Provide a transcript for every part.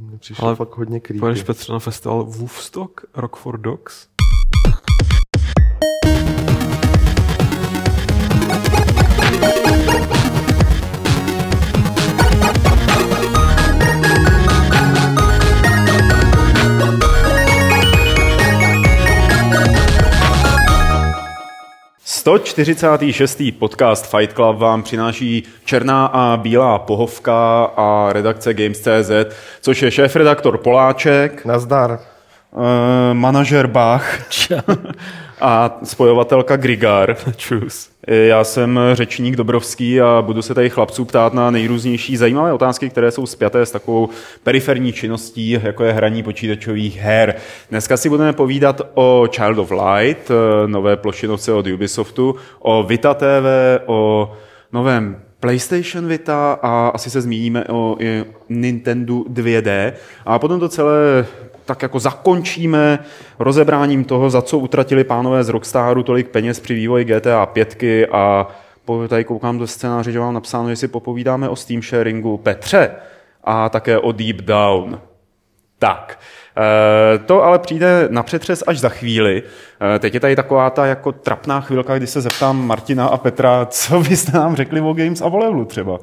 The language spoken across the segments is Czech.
Mně přišlo Ale fakt hodně creepy. Pojedeš Petře na festival Woofstock, Rock for Dogs? 146. podcast Fight Club vám přináší černá a bílá pohovka a redakce Games.cz, což je šéf-redaktor Poláček. Nazdar. Uh, manažer Bach a spojovatelka Grigar. Čus. Já jsem řečník Dobrovský a budu se tady chlapců ptát na nejrůznější zajímavé otázky, které jsou spjaté s takovou periferní činností, jako je hraní počítačových her. Dneska si budeme povídat o Child of Light, nové plošinovce od Ubisoftu, o Vita TV, o novém PlayStation Vita a asi se zmíníme o Nintendo 2D. A potom to celé tak jako zakončíme rozebráním toho, za co utratili pánové z Rockstaru tolik peněz při vývoji GTA 5 a tady koukám do scénáře, že mám napsáno, že si popovídáme o Steam sharingu Petře a také o Deep Down. Tak, eh, to ale přijde na přetřes až za chvíli. Eh, teď je tady taková ta jako trapná chvilka, kdy se zeptám Martina a Petra, co byste nám řekli o Games a o Levelu třeba.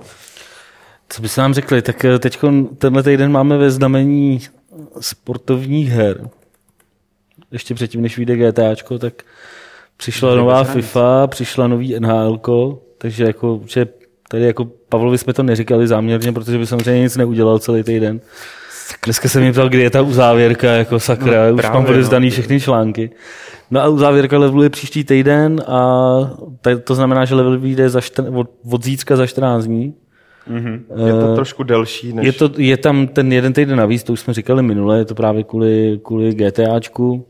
Co byste nám řekli? Tak eh, teď tenhle týden máme ve znamení sportovních her, ještě předtím, než vyjde GTAčko, tak přišla nová FIFA, přišla nový NHL, takže jako, že tady jako Pavlovi jsme to neříkali záměrně, protože by samozřejmě nic neudělal celý týden. Dneska jsem mi ptal, kdy je ta uzávěrka, jako sakra, no, už mám odezdaný no. všechny články. No a uzávěrka levelu je příští týden a to znamená, že level vyjde za čtr- od, od zítřka za 14 dní. Mm-hmm. Je to trošku delší než... Je, to, je tam ten jeden týden navíc, to už jsme říkali minule, je to právě kvůli, kvůli GTAčku.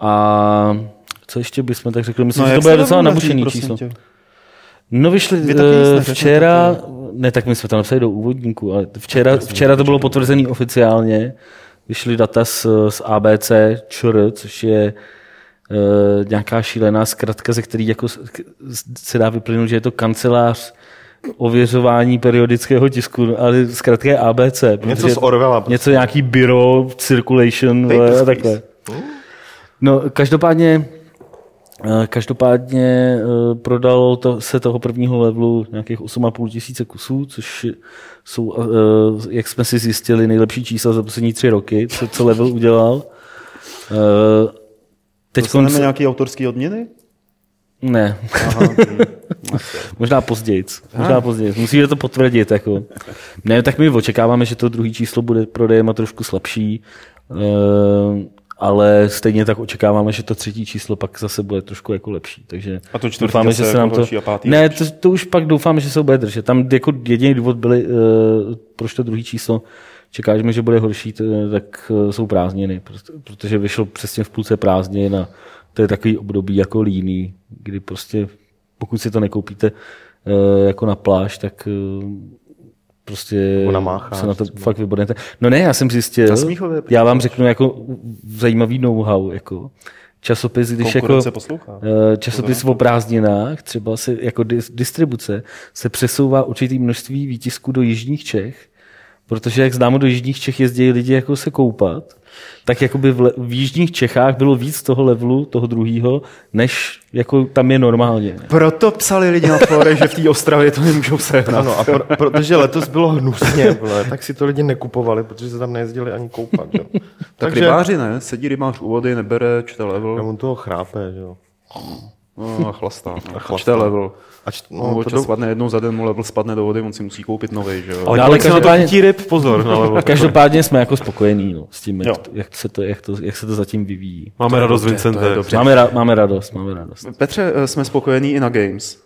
A co ještě bychom tak řekli? Myslím, no, že to bude docela nabušený číslo. Tě. No vyšli uh, včera, ne, tak my jsme to napsali do úvodníku, ale včera, včera to bylo potvrzené oficiálně. Vyšly data z, z ABC ČR, což je uh, nějaká šílená zkratka, ze který jako se dá vyplynout, že je to kancelář ověřování periodického tisku, ale zkrátka ABC. Něco z Orwella. Prostě. Něco nějaký byro, circulation a takhle. No, každopádně eh, Každopádně eh, prodalo to, se toho prvního levelu nějakých 8,5 tisíce kusů, což jsou, eh, jak jsme si zjistili, nejlepší čísla za poslední tři roky, co, co level udělal. Teď Dostaneme nějaký autorský odměny? Ne. Aha, Možná později. Možná později. Musíme to potvrdit. Jako. Ne, tak my očekáváme, že to druhé číslo bude prodejem a trošku slabší, uh, ale stejně tak očekáváme, že to třetí číslo pak zase bude trošku jako lepší. Takže a to doufáme, že se nám to... Ne, to, to, už pak doufáme, že se bude držet. Tam jako jediný důvod byly, uh, proč to druhé číslo čekáme, že bude horší, tak uh, jsou prázdniny, protože vyšlo přesně v půlce prázdnin a to je takový období jako líný, kdy prostě pokud si to nekoupíte uh, jako na pláž, tak uh, prostě se na to fakt vybodnete. No ne, já jsem zjistil, já vám řeknu jako zajímavý know-how, jako časopis, když jako poslouchá. Eh, časopis o prázdninách, třeba se jako distribuce, se přesouvá určitý množství výtisků do jižních Čech, protože jak známo do jižních Čech jezdí lidi jako se koupat tak jakoby v, le- v jižních Čechách bylo víc toho levelu, toho druhého, než jako tam je normálně. Proto psali lidi na fore, že v té Ostravě to nemůžou sehnat. Ano, a pro, protože letos bylo hnusně, vole, tak si to lidi nekupovali, protože se tam nejezdili ani koupat. Že? tak Takže, rybáři ne, sedí rybář u vody, nebere, čte level. A on toho chrápe, že jo. No, a chlastá. A chlastá. čte level. Ač, no, no to do... spadne jednou za den, mu level spadne do vody, on si musí koupit nový, že jo. Ale, ale každopádně, ryb, pozor na level. Každopádně jsme jako spokojení no, s tím, jak, jak, se to, jak, to, jak se to zatím vyvíjí. Máme to radost, Vincente. Máme, ra, máme radost, máme radost. Petře, eh, jsme spokojení i na Games.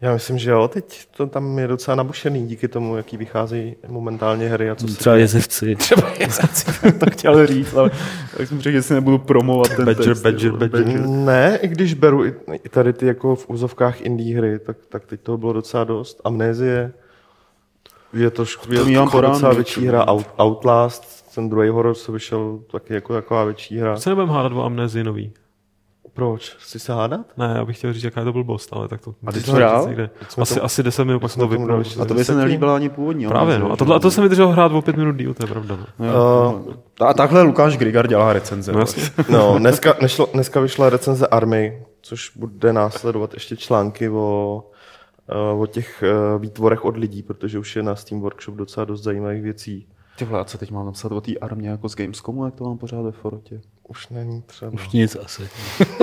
Já myslím, že jo, teď to tam je docela nabušený díky tomu, jaký vycházejí momentálně hry a co se Třeba jezevci. Třeba jezevci, to chtěl říct, ale tak jsem řekl, že si nebudu promovat ten badger, text. Badger, badger. Ne, i když beru i tady ty jako v úzovkách indie hry, tak, tak teď toho bylo docela dost. Amnézie je to, je to jako docela větší hra. Out, Outlast, ten druhý horor, co vyšel, taky jako taková větší hra. Co nebudeme hádat o Amnézii nový? Proč? Chci se hádat? Ne, já bych chtěl říct, jaká je to blbost, ale tak to... A ty jsi to hrál? Asi, asi 10 minut, pak jsem to vypnul. A to by se nelíbila ani původní. Právě, no. A, tohle, a to se mi drželo hrát o pět minut díl, to je pravda. No. Uh, a takhle Lukáš Grigar dělá recenze. No, no dneska, nešlo, dneska vyšla recenze Army, což bude následovat ještě články o, uh, o těch uh, výtvorech od lidí, protože už je na Steam Workshop docela dost zajímavých věcí. Ty vole, a co teď mám napsat o té armě jako z Gamescomu, jak to mám pořád ve forotě? Už není třeba. Už nic asi.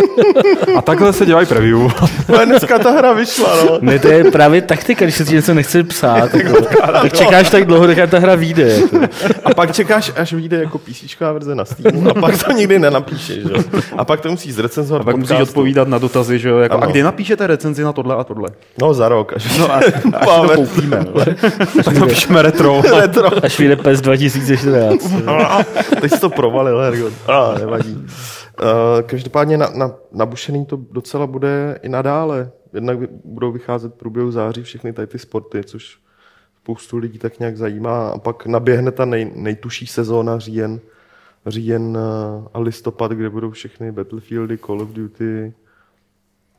a takhle se dělají preview. Ale dneska ta hra vyšla, no. Ne, to je právě taktika, když se ti něco nechce psát, jako, tak čekáš tak dlouho, dokud ta hra vyjde. Jako. A pak čekáš, až vyjde jako PC verze na Steamu a pak to nikdy nenapíšeš, že? A pak to musíš zrecenzovat A pak musíš odpovídat na dotazy, že jo? Jako, a kdy napíšete recenzi na tohle a tohle? No za rok, až, no, až, až to koupíme. tak napíšeme retro. retro. Až vyjde PES 2014. Teď jsi to provalil, Hergo. A, nevadí. Uh, každopádně na, na, nabušený to docela bude i nadále. Jednak budou vycházet v průběhu září všechny tady ty sporty, což spoustu lidí tak nějak zajímá. A pak naběhne ta nej, nejtuší sezóna říjen, říjen a listopad, kde budou všechny Battlefieldy, Call of Duty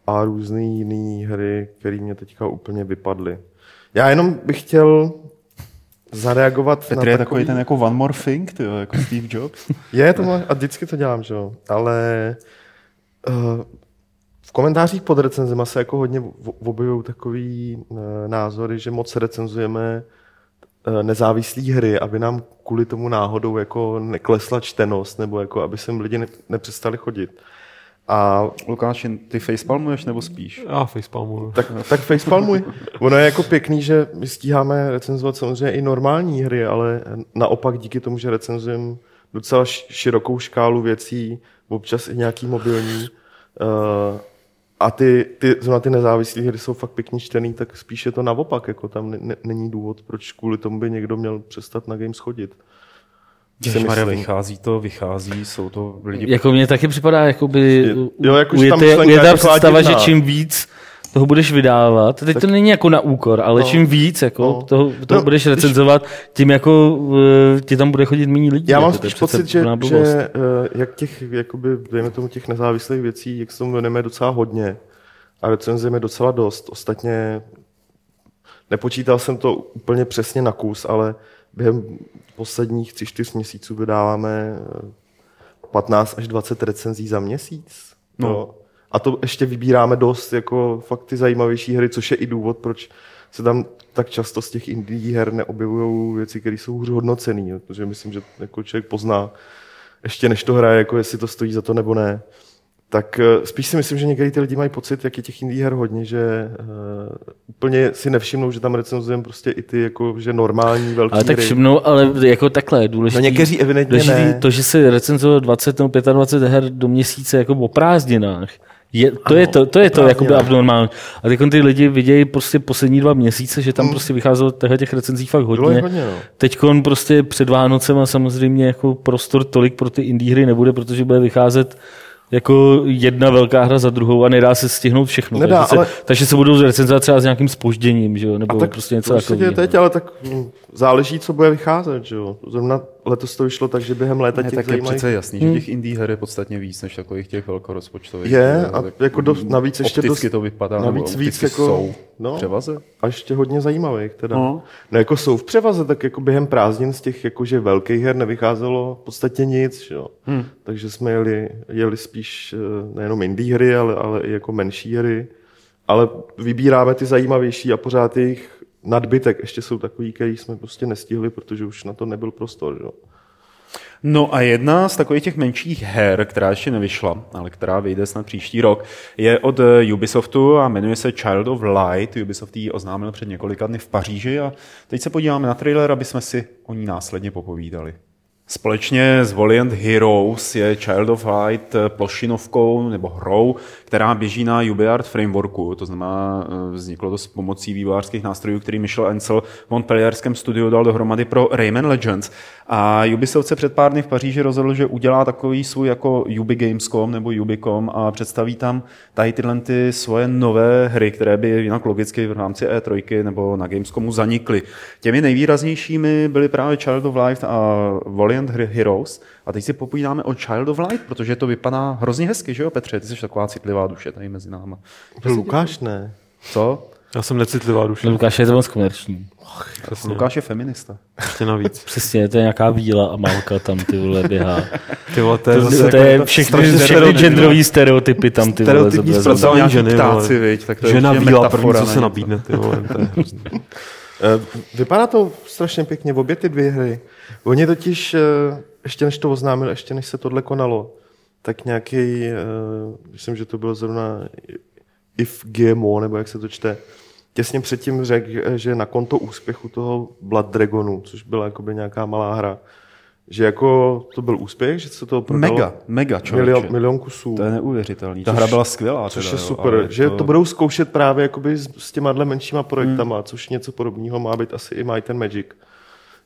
a různé jiné hry, které mě teďka úplně vypadly. Já jenom bych chtěl zareagovat Petr na je takový... takový ten jako one more thing, tyjo, jako Steve Jobs. je to a vždycky to dělám, že jo. Ale uh, v komentářích pod recenzema se jako hodně objevují takový uh, názory, že moc recenzujeme uh, nezávislé hry, aby nám kvůli tomu náhodou jako neklesla čtenost, nebo jako aby sem lidi ne, nepřestali chodit. A Lukáš, ty facepalmuješ nebo spíš? Já facepalmuju. Tak, tak facepalmuj. Ono je jako pěkný, že my stíháme recenzovat samozřejmě i normální hry, ale naopak díky tomu, že recenzujeme docela širokou škálu věcí, občas i nějaký mobilní, uh, a ty, ty, zrovna ty nezávislé hry jsou fakt pěkně čtený, tak spíš je to naopak, jako tam ne, není důvod, proč kvůli tomu by někdo měl přestat na Games chodit. Ježišmarja, vychází to, vychází, jsou to lidi... Jako mně taky připadá, jakoby, jo, jako, je, je ta představa, že čím víc toho budeš vydávat, teď tak, to není jako na úkor, ale no, čím víc jako no, toho, toho no, budeš recenzovat, tím jako uh, ti tam bude chodit méně lidí. Já mám jako, spíš pocit, že, že uh, jak těch, jakoby, dejme tomu těch nezávislých věcí, jak se tomu věnujeme docela hodně a recenzujeme docela dost. Ostatně nepočítal jsem to úplně přesně na kus, ale během posledních 3-4 měsíců vydáváme 15 eh, až 20 recenzí za měsíc. No. no. A to ještě vybíráme dost jako fakt ty zajímavější hry, což je i důvod, proč se tam tak často z těch indie her neobjevují věci, které jsou hůř hodnocený, protože myslím, že jako člověk pozná ještě než to hraje, jako jestli to stojí za to nebo ne tak eh, spíš si myslím, že někdy ty lidi mají pocit, jak je těch indie her hodně, že uh, úplně si nevšimnou, že tam recenzujeme prostě i ty jako, že normální velké Ale tak všimnou, ale jako takhle, důležité. No někteří evidentně ne. To, že se recenzuje 20 nebo 25 her do měsíce jako o prázdninách, je, to, ano, je to, to je to jakoby abnormální. A teď ty lidi vidějí prostě poslední dva měsíce, že tam mm. prostě vycházelo těch recenzí fakt hodně. hodně no. Teď prostě před Vánocem a samozřejmě jako prostor tolik pro ty indie hry nebude, protože bude vycházet jako jedna velká hra za druhou a nedá se stihnout všechno. Nedá, takže, se, ale... takže se budou recenzovat třeba s nějakým spožděním, že jo? nebo a tak prostě něco takového. teď, ale tak záleží, co bude vycházet. Že jo? Zrovna letos to vyšlo tak, že během léta ne, těch tak zajímavých... je přece jasný, hmm. že těch indie her je podstatně víc než takových těch velkorozpočtových. Je, a jako dost, navíc ještě dost, to vypadá, navíc víc jako, jsou no, převaze. A ještě hodně zajímavých teda. No. no. jako jsou v převaze, tak jako během prázdnin z těch jakože velkých her nevycházelo v podstatě nic, jo. Hmm. Takže jsme jeli, jeli spíš eh, nejenom indie hry, ale, ale i jako menší hry. Ale vybíráme ty zajímavější a pořád jejich nadbytek. Ještě jsou takový, který jsme prostě nestihli, protože už na to nebyl prostor. Že? No a jedna z takových těch menších her, která ještě nevyšla, ale která vyjde snad příští rok, je od Ubisoftu a jmenuje se Child of Light. Ubisoft ji oznámil před několika dny v Paříži a teď se podíváme na trailer, aby jsme si o ní následně popovídali. Společně s Valiant Heroes je Child of Light plošinovkou nebo hrou, která běží na UbiArt frameworku, to znamená, eh, vzniklo to s pomocí vývojářských nástrojů, který Michel Encel v Montpellierském studiu dal dohromady pro Rayman Legends. A Ubisoft se před pár dny v Paříži rozhodl, že udělá takový svůj jako Ubi Gamescom nebo Ubicom a představí tam tady tyhle ty svoje nové hry, které by jinak logicky v rámci E3 nebo na Gamescomu zanikly. Těmi nejvýraznějšími byly právě Child of Light a Valiant Valiant Heroes a teď si popovídáme o Child of Light, protože to vypadá hrozně hezky, že jo Petře? Ty jsi taková citlivá duše tady mezi náma. Lukáš ne. Co? Já jsem necitlivá duše. Lukáš je to moc komerční. Přesně. Lukáš je feminista. Ještě navíc. Přesně, to je nějaká víla a malka tam ty vole běhá. Ty vole, to je To, zase to jako je ta všechny, všechny genderový stereotypy tam ty vole Stereotypní zpracování ženy, ptáci, vole. viď, tak to je Žena určitě bílá první, co na se nabídne, ty vole, to je hrozný. Eh, Vypadá to strašně pěkně, obě ty dvě hry. Oni totiž, eh, ještě než to oznámili, ještě než se tohle konalo, tak nějaký, eh, myslím, že to bylo zrovna if GMO, nebo jak se to čte, těsně předtím řekl, že na konto úspěchu toho Blood Dragonu, což byla jakoby nějaká malá hra, že jako to byl úspěch, že se to prodalo Mega, mega člověče. milion, milion kusů. To je neuvěřitelný. Ta Což- hra byla skvělá. Což teda, je jo, super, ale že to... budou zkoušet právě jakoby s, s těma dle menšíma projektama, hmm. což něco podobného má být asi i Might and Magic.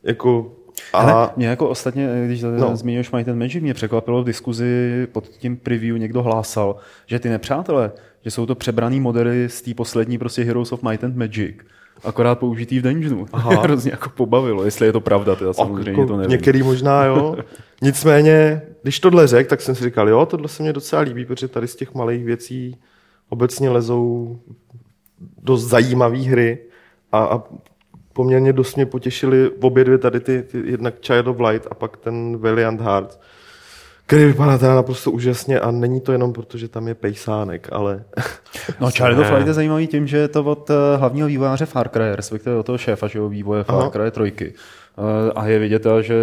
Jako, a Ale mě jako ostatně, když. No. zmiňuješ Might and Magic, mě překvapilo v diskuzi pod tím preview někdo hlásal, že ty nepřátelé, že jsou to přebraný modely z té poslední prostě Heroes of Might and Magic. Akorát použitý v dungeonu. Aha. Hrozně jako pobavilo, jestli je to pravda, teda samozřejmě jako to nevím. některý možná, jo. Nicméně, když tohle řekl, tak jsem si říkal, jo, tohle se mně docela líbí, protože tady z těch malých věcí obecně lezou dost zajímavé hry a, a poměrně dost mě potěšily obě dvě tady ty, ty, jednak Child of Light a pak ten Valiant Hearts, který vypadá teda naprosto úžasně a není to jenom proto, že tam je pejsánek, ale No Child of Light je zajímavý tím, že je to od eh, hlavního vývojáře Far Cry, respektive od toho šéfa že jo, vývoje Far Aha. Cry 3. Eh, A je vidět, že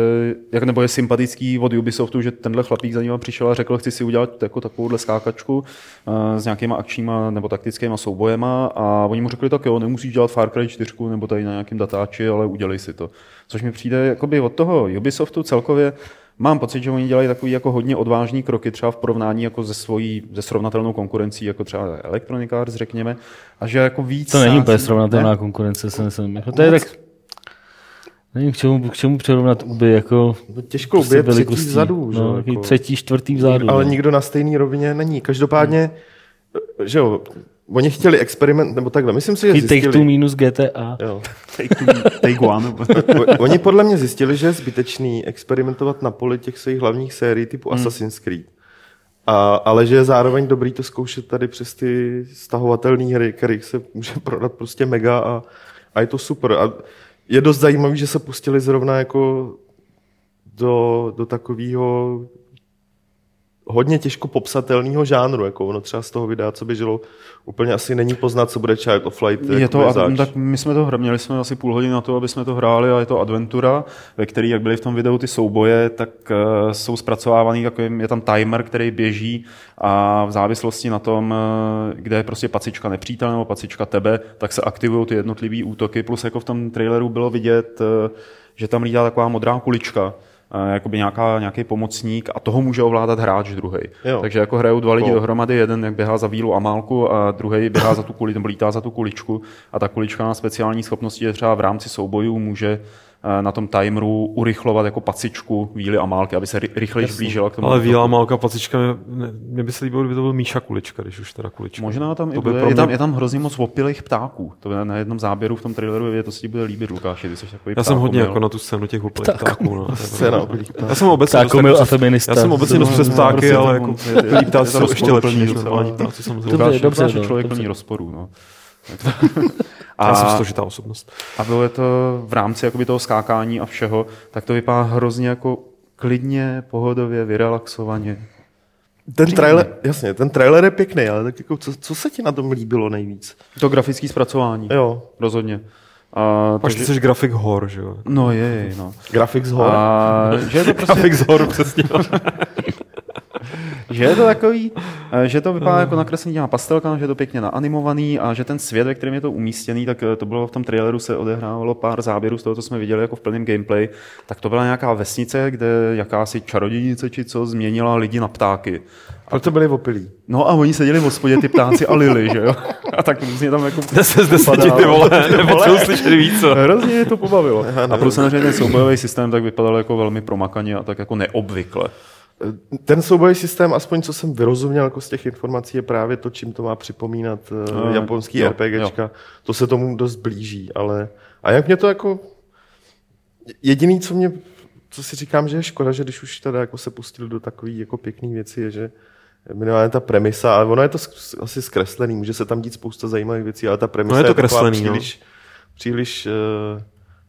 jak nebo je sympatický od Ubisoftu, že tenhle chlapík za ním přišel a řekl, chci si udělat jako takovouhle skákačku eh, s nějakýma akčníma nebo taktickýma soubojema a oni mu řekli, tak jo, nemusíš dělat Far Cry 4 nebo tady na nějakém datáči, ale udělej si to. Což mi přijde jakoby od toho Ubisoftu celkově Mám pocit, že oni dělají takový jako hodně odvážný kroky třeba v porovnání jako ze svojí, ze srovnatelnou konkurencí, jako třeba Electronic Arts, řekněme, a že jako víc... To není úplně srovnatelná Ne? konkurence, si myslím. Jako to je tak... Nevím, k čemu, k čemu přirovnat Uby, jako... no, těžko prostě třetí velikostí. vzadu. že, no, jako. třetí, čtvrtý vzadu. ale no. nikdo na stejné rovině není. Každopádně, že jo, oni chtěli experiment, nebo takhle, myslím si, že Take Two zjistili, minus GTA. jo, Take, two, take one. Oni podle mě zjistili, že je zbytečný experimentovat na poli těch svých hlavních sérií typu Hmm. Assassin's Creed. A, ale že je zároveň dobrý to zkoušet tady přes ty stahovatelné hry, kterých se může prodat prostě mega a, a je to super. A je dost zajímavý, že se pustili zrovna jako do, do takového hodně těžko popsatelného žánru. Jako ono třeba z toho videa, co běželo, úplně asi není poznat, co bude Child of Light. Je to, ad- tak my jsme to hra, měli jsme asi půl hodiny na to, aby jsme to hráli a je to adventura, ve který, jak byly v tom videu ty souboje, tak uh, jsou zpracovávaný, takový, je tam timer, který běží a v závislosti na tom, uh, kde je prostě pacička nepřítel nebo pacička tebe, tak se aktivují ty jednotlivé útoky, plus jako v tom traileru bylo vidět, uh, že tam lítá taková modrá kulička, jakoby nějaká, nějaký pomocník a toho může ovládat hráč druhý. Takže jako hrajou dva lidi Cool. dohromady, jeden jak běhá za vílu a málku a druhý běhá za tu kuli, nebo lítá za tu kuličku a ta kulička má speciální schopnosti, že třeba v rámci soubojů může na tom timeru urychlovat jako pacičku víly a málky, aby se ry- rychleji blížila k tomu. Ale útoku. vílá malka pacička, mě, mě by se líbilo, kdyby to byl Míša Kulička, když už teda Kulička. Možná tam, i To by bude, je, tam, je tam hrozně moc opilých ptáků. To je na jednom záběru v tom traileru je to se ti bude líbit, Lukáši, ty jsi takový Já jsem hodně jako na tu scénu těch úplných ptáků. No. Scéna opilých ptáků. Já jsem obecně dost a přes- feminista. Já jsem obecně dost přes ptáky, Prostě ale jako ptáci jsou to ještě lepší než normální ptáci samozřejmě. Dobře, Lukáš, dobře, Lukáš no, člověk dobře. plný rozporů. No. Já jsem složitá osobnost. A bylo je to v rámci jakoby toho skákání a všeho, tak to vypadá hrozně jako klidně, pohodově, vyrelaxovaně. Ten trailer, jasně, ten trailer je pěkný, ale tak jako, co, co se ti na tom líbilo nejvíc? To grafické zpracování, Jo, rozhodně. A, ty takže, jsi grafik hor, že jo? no je, je, no. graphics hor. A, že je to prostě, Grafik z hor, přesně. že je to takový, eh, že to vypadá jako nakreslený těma pastelkama, že je to pěkně naanimovaný a že ten svět, ve kterém je to umístěný, tak eh, to bylo v tom traileru se odehrávalo pár záběrů z toho, co jsme viděli jako v plném gameplay, tak to byla nějaká vesnice, kde jakási čarodějnice či co změnila lidi na ptáky. Proto byli opilí. No a oni seděli v hospodě, ty ptáci a lili, že jo? A tak různě tam jako... 10 z 10, ty vole, nepotřebuji slyšet víc. co? Hrozně mě to pobavilo. A plus samozřejmě ten soubojový systém tak vypadal jako velmi promakaně a tak jako neobvykle. Ten soubojový systém, aspoň co jsem vyrozuměl jako z těch informací, je právě to, čím to má připomínat uh, No, japonský jo, RPGčka. To se tomu dost blíží, ale... A jak mě to jako... Jediný, co mě co si říkám, že je škoda, že když už teda jako se pustil do takových jako pěkných věcí, je, že minimálně ta premisa, ale ono je to asi zkreslený, může se tam dít spousta zajímavých věcí, ale ta premisa no je to je kreslený, příliš, no. příliš, uh,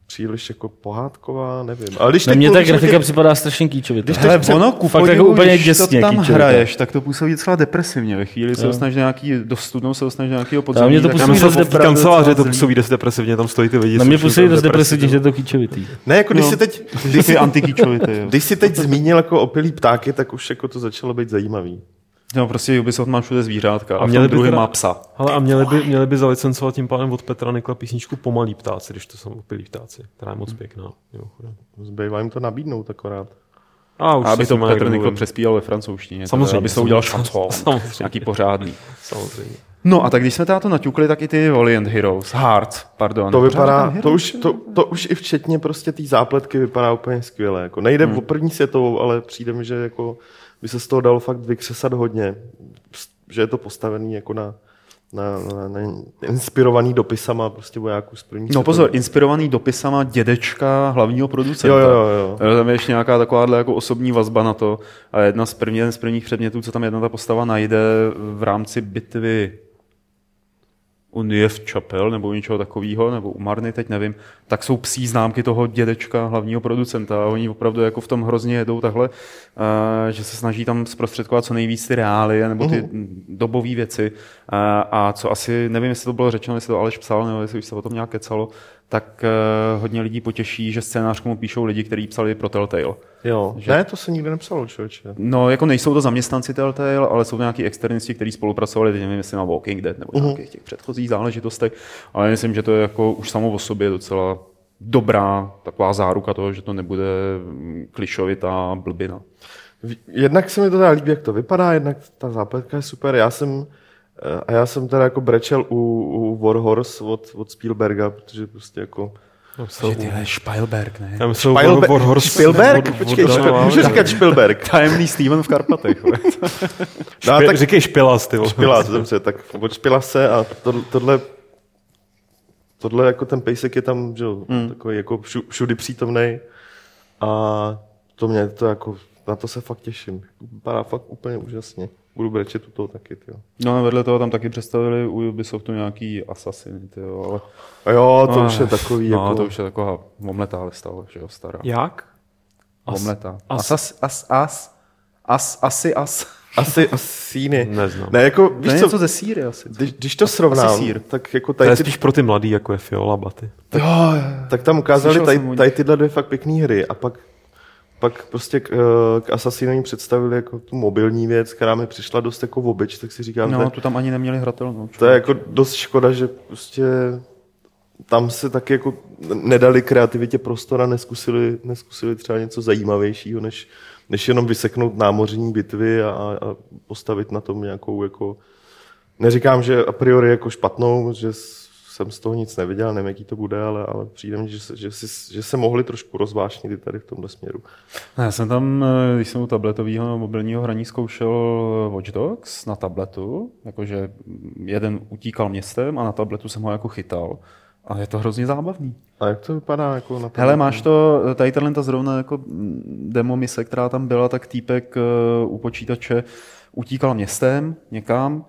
příliš jako pohádková, nevím. Ale když Na mě ta grafika připadá strašně kýčovitá. Když Hele, ono ku Fakt jako úplně děsně to tam kýčovitá. hraješ, tak to působí docela depresivně. Ve chvíli se dostaneš nějaký, dostudnou se dostaneš nějakého podzemí. Mě to působí dost depresivně. kanceláře to působí dost depresivně, tam stojí ty lidi. Na mě působí dost depresivně, že je to kýčovitý. Ne, jako když no, si teď... Když si antikýčovitý. Když si teď zmínil jako opilý ptáky, tak už jako to začalo být zajímavý. No prostě Ubisoft má všude zvířátka a, a měli by druhý teda, má psa. Ale a měli by, měli by zalicencovat tím pádem od Petra Nikla písničku Pomalí ptáci, když to jsou opilí ptáci, která je moc pěkná. Zbývá jim to nabídnout akorát. A, už a aby to Petr Nikl přespíval ve francouzštině. Samozřejmě. Teda, aby se udělal šanson. Nějaký pořádný. Samozřejmě. No a tak když jsme to naťukli, tak i ty Valiant Heroes, Heart, pardon. To vypadá, to už, to, to už i včetně prostě té zápletky vypadá úplně skvěle. Jako nejde hmm. o první světovou, ale přijde mi, že jako by se z toho dalo fakt vykřesat hodně. Že je to postavený jako na, na, na, na inspirovaný dopisama prostě vojáků z první No pozor, inspirovaný dopisama dědečka hlavního producenta. Jo, jo, jo. Tam je ještě nějaká taková jako osobní vazba na to. A jedna z první, jeden z prvních předmětů, co tam jedna ta postava najde v rámci bitvy v Chapel nebo něčeho takového, nebo u Marny, teď nevím, tak jsou psí známky toho dědečka, hlavního producenta. A oni opravdu jako v tom hrozně jedou takhle, uh, že se snaží tam zprostředkovat co nejvíc ty reály nebo ty uh-huh. dobové věci. Uh, a co asi, nevím, jestli to bylo řečeno, jestli to Aleš psal, nebo jestli už se o tom nějak kecalo, tak uh, hodně lidí potěší, že scénář mu píšou lidi, kteří psali pro Telltale. Jo, že... ne, to se nikdy nepsalo, člověče. No, jako nejsou to zaměstnanci Telltale, ale jsou to nějaký externisti, kteří spolupracovali, teď nevím, jestli na Walking Dead nebo uh-huh. nějakých těch předchozích záležitostech, ale myslím, že to je jako už samo o sobě docela dobrá taková záruka toho, že to nebude klišovitá blbina. Jednak se mi to teda líbí, jak to vypadá, jednak ta zápletka je super. Já jsem a já jsem teda jako brečel u, u Warhorse od, od Spielberga, protože prostě jako že ty je Spielberg, ne? Tam jsou Spielberg, Warhorse. Spielberg? Od, Počkej, od, můžu říkat Spielberg. Tajemný Steven v Karpatech. no, a tak, říkej Špilas, ty Špilas, dobře, tak od Špilase a to, tohle tohle jako ten pejsek je tam, že, mm. takový jako všudy přítomný a to mě to jako, na to se fakt těším. Vypadá fakt úplně úžasně budu brečet u toho taky, tyjo. No a vedle toho tam taky představili u Ubisoftu nějaký Assassin, tyjo, ale... A jo, to no, už je takový no, jako... to už je taková omletá lista, že jo, stará. Jak? Omletá. As, as, as, as, as, asi as. Asi asíny. Neznám. Ne, jako, víš ne, co, něco ze síry asi. Když, když to srovnám, sír. tak jako tady... To je spíš pro ty mladý, jako je Fiola Baty. Tak, jo, tak tam ukázali tady, tady tyhle dvě fakt pěkné hry a pak pak prostě k, eh, k Assassinovi představili jako tu mobilní věc, která mi přišla dost jako v obyč, tak si říkám, no, to, tu tam ani neměli hratelnou. To je jako dost škoda, že prostě tam se taky jako nedali kreativitě prostor a neskusili, neskusili třeba něco zajímavějšího, než, než jenom vyseknout námořní bitvy a, a postavit na tom nějakou jako Neříkám, že a priori jako špatnou, že jsem z toho nic neviděl, nevím, jaký to bude, ale, ale přijde mi, že se, že, si, že se mohli trošku rozvášnit i tady v tomhle směru. Já jsem tam, eh, když jsem u tabletového mobilního hraní zkoušel Watch Dogs na tabletu, jakože jeden utíkal městem a na tabletu jsem ho jako chytal. A je to hrozně zábavný. A jak to vypadá jako na? Hele, máš to, tady ta zrovna jako demo mise, která tam byla, tak týpek eh, u počítače utíkal městem někam,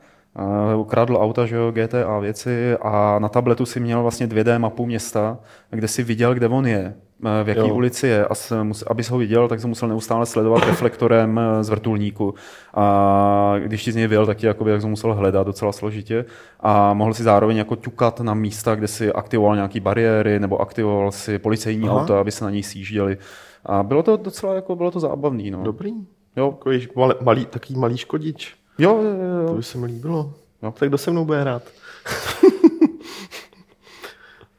ukradl auta, že jo, GTA věci a na tabletu si měl vlastně 2D mapu města, kde si viděl, kde on je, eh, v jaké ulici je a aby ho viděl, tak se musel neustále sledovat reflektorem eh, z vrtulníku a když ti z něj vyjel, tak, ti jakoby, tak se musel hledat docela složitě a mohl si zároveň jako ťukat na místa, kde si aktivoval nějaké bariéry nebo aktivoval si policejní Aha. auta, aby se na něj sjížděli. A bylo to docela jako, bylo to zábavný. No. Dobrý. Jo. Takový malý, takový malý škodič. Jo, jo, jo. To by se mi líbilo. No, tak kdo se mnou bude hrát?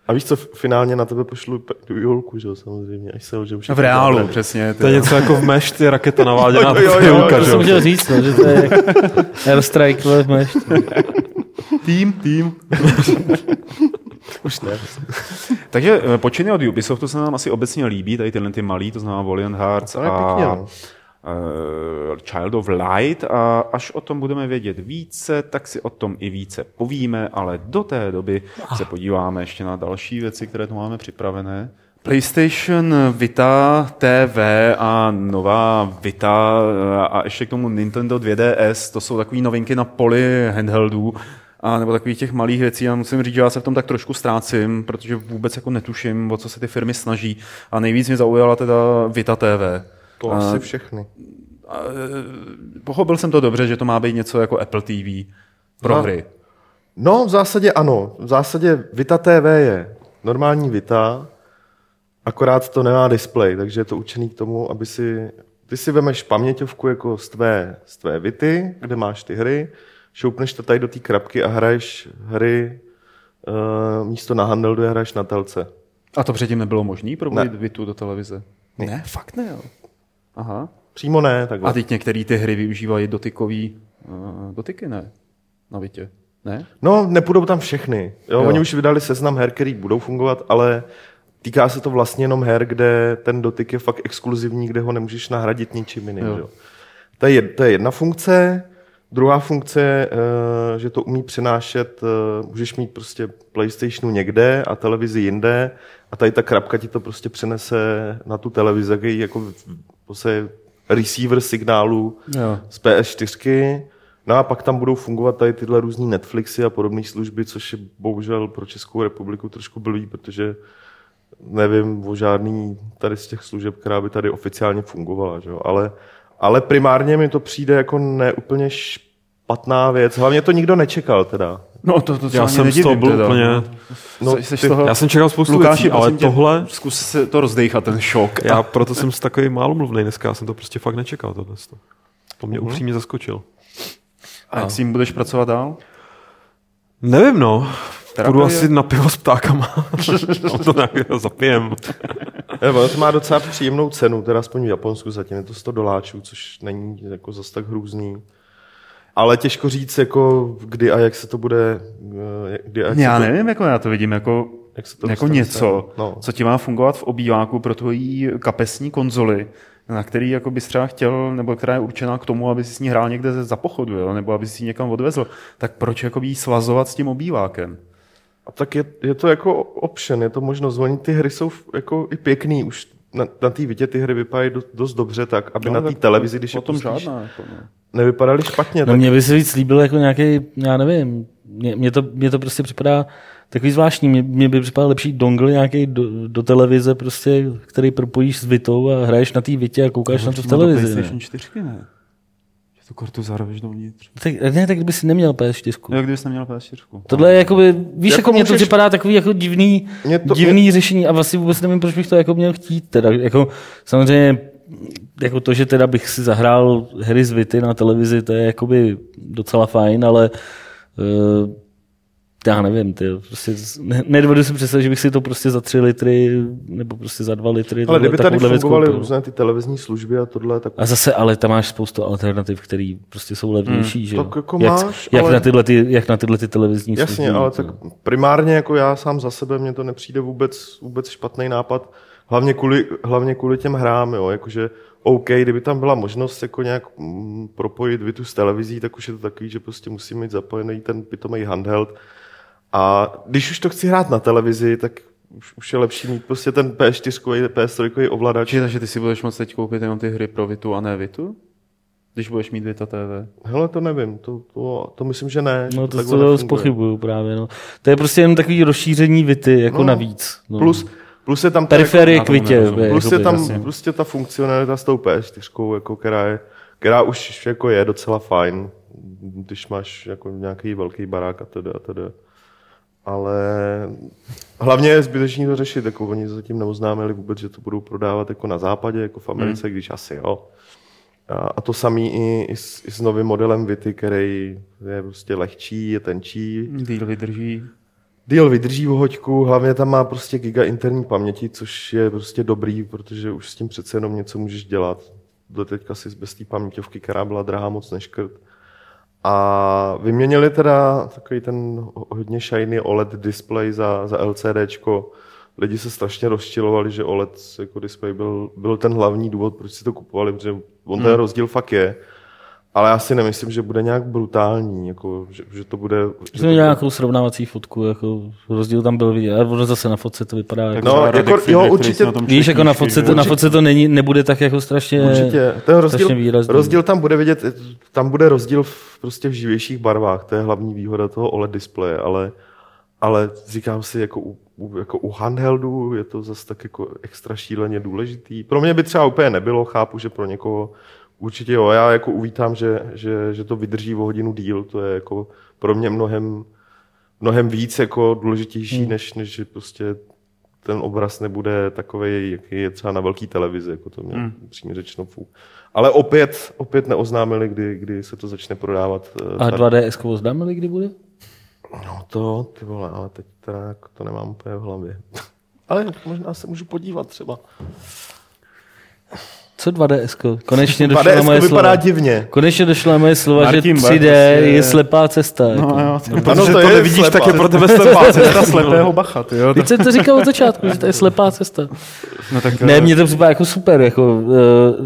A víš co, finálně na tebe pošlu Julku, že jo, samozřejmě, až se že už... V reálu, dobré. přesně. To je něco jako v Meš, ty raketa naváděná jo, jo, jo, Julka, to jsem chtěl říct, no, že to je Airstrike v Meš. tým, tým. Už ne. Takže eh, počiny od Ubisoftu se nám asi obecně líbí, tady tyhle ty malý, to znamená Valiant Hearts a... Pěkně, no. Eh, Child of Light a až o tom budeme vědět více, tak si o tom i více povíme, ale do té doby se podíváme ještě na další věci, které tu máme připravené. PlayStation Vita TV a nová Vita a ještě k tomu Nintendo 2DS, to jsou takové novinky na poli handheldů a nebo takových těch malých věcí. Já musím říct, že já se v tom tak trošku ztrácím, protože vůbec jako netuším, o co se ty firmy snaží. A nejvíc mě zaujala teda Vita TV. To a, asi všechny. A, e, pochopil jsem to dobře, že to má být něco jako Apple TV pro no, hry. No, v zásadě ano. V zásadě Vita TV je normální Vita, akorát to nemá display, takže je to učený k tomu, aby si... Ty si vemeš paměťovku jako z tvé, z tvé Vity, kde máš ty hry, šoupneš to tady do té krabky a hraješ hry uh, místo na handheldu hraješ na telce. A to předtím nebylo možné propojit Vitu do televize? Ne. ne, fakt ne, jo. Aha. Přímo ne. Takhle. A teď některé ty hry využívají dotykový uh, dotyky, ne? Na Vitě. Ne? No, nepůjdou tam všechny. Jo, jo. Oni už vydali seznam her, který budou fungovat, ale týká se to vlastně jenom her, kde ten dotyk je fakt exkluzivní, kde ho nemůžeš nahradit ničím jiným. Jo. To, je, to je jedna funkce. Druhá funkce je, eh, že to umí přenášet, eh, můžeš mít prostě PlayStationu někde a televizi jinde a tady ta krabka ti to prostě přenese na tu televizi, jako prostě receiver signálu jo. z PS4. No a pak tam budou fungovat tady tyhle různé Netflixy a podobné služby, což je bohužel pro Českou republiku trošku blbý, protože nevím o žádný tady z těch služeb, která by tady oficiálně fungovala, že jo? Ale, ale primárně mi to přijde jako neúplně špatná věc. Hlavně to nikdo nečekal teda. No to, to já jsem z toho byl teda. úplně... No, jsi, jsi toho... Já jsem čekal spoustu Lukáši, věcí, ale tě, tohle... Zkus se to rozdejchat, ten šok. Já proto jsem s takový málo mluvný dneska, já jsem to prostě fakt nečekal. Tohle. To mě mhm. upřímně zaskočil. A jak s tím budeš pracovat dál? Nevím, no. Terapie? Budu asi na pivo s ptákama. no to nějak zapijem. Je, to má docela příjemnou cenu, teda aspoň v Japonsku zatím je to 100 doláčů, což není jako zas tak hrůzný. Ale těžko říct, jako kdy a jak se to bude... Eh, kdy a jak já to... nevím, jako já to vidím jako, jak se to jako něco, no. co ti má fungovat v obýváku pro tvojí kapesní konzoli, na který jako bys třeba chtěl, nebo která je určená k tomu, aby si s ní hrál někde za pochodu, jo? nebo aby si ji někam odvezl, tak proč jako jí svazovat s tím obývákem? A tak je, je to jako option, je to možnost. Oni ty hry jsou jako i pěkný, už na, na té vitě ty hry vypadají dost, dost dobře, tak aby no, na té televizi, když je tom žádná, jako, no. nevypadaly špatně. No tak... mě by se víc líbil jako nějaký, já nevím, mě, mě, to, mě to prostě připadá takový zvláštní. Mě, mě by připadal lepší dongle nějaký do, do, televize, prostě, který propojíš s Vitou a hraješ na té Vitě a koukáš na to v televizi. PlayStation 4, ne? Tu kartu zahraješ dovnitř. Tak, ne, tak kdyby si neměl PS4. Jo, kdyby jsi neměl PS4. Tohle je jakoby, víš, jako, jako mě můžeš... to připadá takový jako divný, to, divný mě... řešení a vlastně vůbec nevím, proč bych to jako měl chtít. Teda, jako, samozřejmě jako to, že teda bych si zahrál hry z Vity na televizi, to je jakoby docela fajn, ale uh, já nevím, ty, prostě ne, nedovedu si představit, že bych si to prostě za tři litry nebo prostě za dva litry. Ale kdyby tady fungovaly různé ty televizní služby a tohle, tak... A zase, ale tam máš spoustu alternativ, které prostě jsou levnější, hmm, že Tak jako jak, máš, jak, ale... na tyhle ty, jak na tyhle ty televizní Jasně, služby. Jasně, ale tak primárně jako já sám za sebe, mně to nepřijde vůbec, vůbec špatný nápad, hlavně kvůli, hlavně kvůli těm hrám, jo, jakože OK, kdyby tam byla možnost jako nějak mm, propojit Vitu s televizí, tak už je to takový, že prostě musím mít zapojený ten pitomý handheld, a když už to chci hrát na televizi, tak už, už je lepší mít prostě ten P4, PS3 ovladač. Takže ty si budeš moct teď koupit jenom ty hry pro Vitu a ne Vitu? Když budeš mít Vita TV? Hele, to nevím, to, to, to myslím, že ne. No to, to, to spochybuju právě. No. To je prostě jen takový rozšíření Vity, jako no, navíc. No. Plus, plus je tam... Periferie jako, k Vitě. Plus je tam jasně. prostě ta funkcionalita s tou PS4, jako, která, je, která už jako je docela fajn, když máš jako nějaký velký barák a teda a teda ale hlavně je zbytečný to řešit, jako oni zatím neoznámili vůbec, že to budou prodávat jako na západě, jako v Americe, hmm. když asi jo. A, a to samý i, i, s, i s novým modelem Vity, který je prostě lehčí, je tenčí. Díl vydrží. Díl vydrží v hoďku, hlavně tam má prostě giga interní paměti, což je prostě dobrý, protože už s tím přece jenom něco můžeš dělat. Do teďka si bez té paměťovky, která byla drahá moc neškrt. A vyměnili teda takový ten hodně shiny OLED display za, za LCDčko. Lidi se strašně rozčilovali, že OLED jako display byl, byl ten hlavní důvod, proč si to kupovali, protože on ten hmm. rozdíl fakt je. Ale já si nemyslím, že bude nějak brutální, jako, že, že to bude... Že to nějakou srovnávací fotku, jako rozdíl tam byl vidět, ale zase na fotce to vypadá jako... No, jako, jo, určitě... Víš, jako na fotce, to, na fotce to není, nebude tak jako strašně Určitě, ten rozdíl, rozdíl tam bude vidět, tam bude rozdíl v, prostě v živějších barvách, to je hlavní výhoda toho OLED displeje, ale, ale říkám si, jako u, u, jako u handheldu je to zase tak jako extra šíleně důležitý. Pro mě by třeba úplně nebylo, chápu, že pro někoho Určitě jo, já jako uvítám, že, že, že to vydrží o hodinu díl, to je jako pro mě mnohem, mnohem víc jako důležitější, hmm. než, než že prostě ten obraz nebude takový, jaký je třeba na velké televizi, jako to mě hmm. přímě řečeno fů. Ale opět, opět neoznámili, kdy, kdy se to začne prodávat. Eh, A 2DS oznámili, kdy bude? No to, ty vole, ale teď teda jako to nemám úplně v hlavě. ale možná se můžu podívat třeba. Co 2DS? Konečně došlo 2DS na moje vypadá slova. divně. Konečně došlo na moje slova, Martin že 3D prostě je slepá cesta. No, jako. jo, no, ano, to, to nevidíš, slepá. tak je pro tebe slepá cesta slepého bacha. Jo, Teď jsem to říkal od začátku, že to je slepá cesta. No, tak, ne, mně to připadá jako super, jako uh,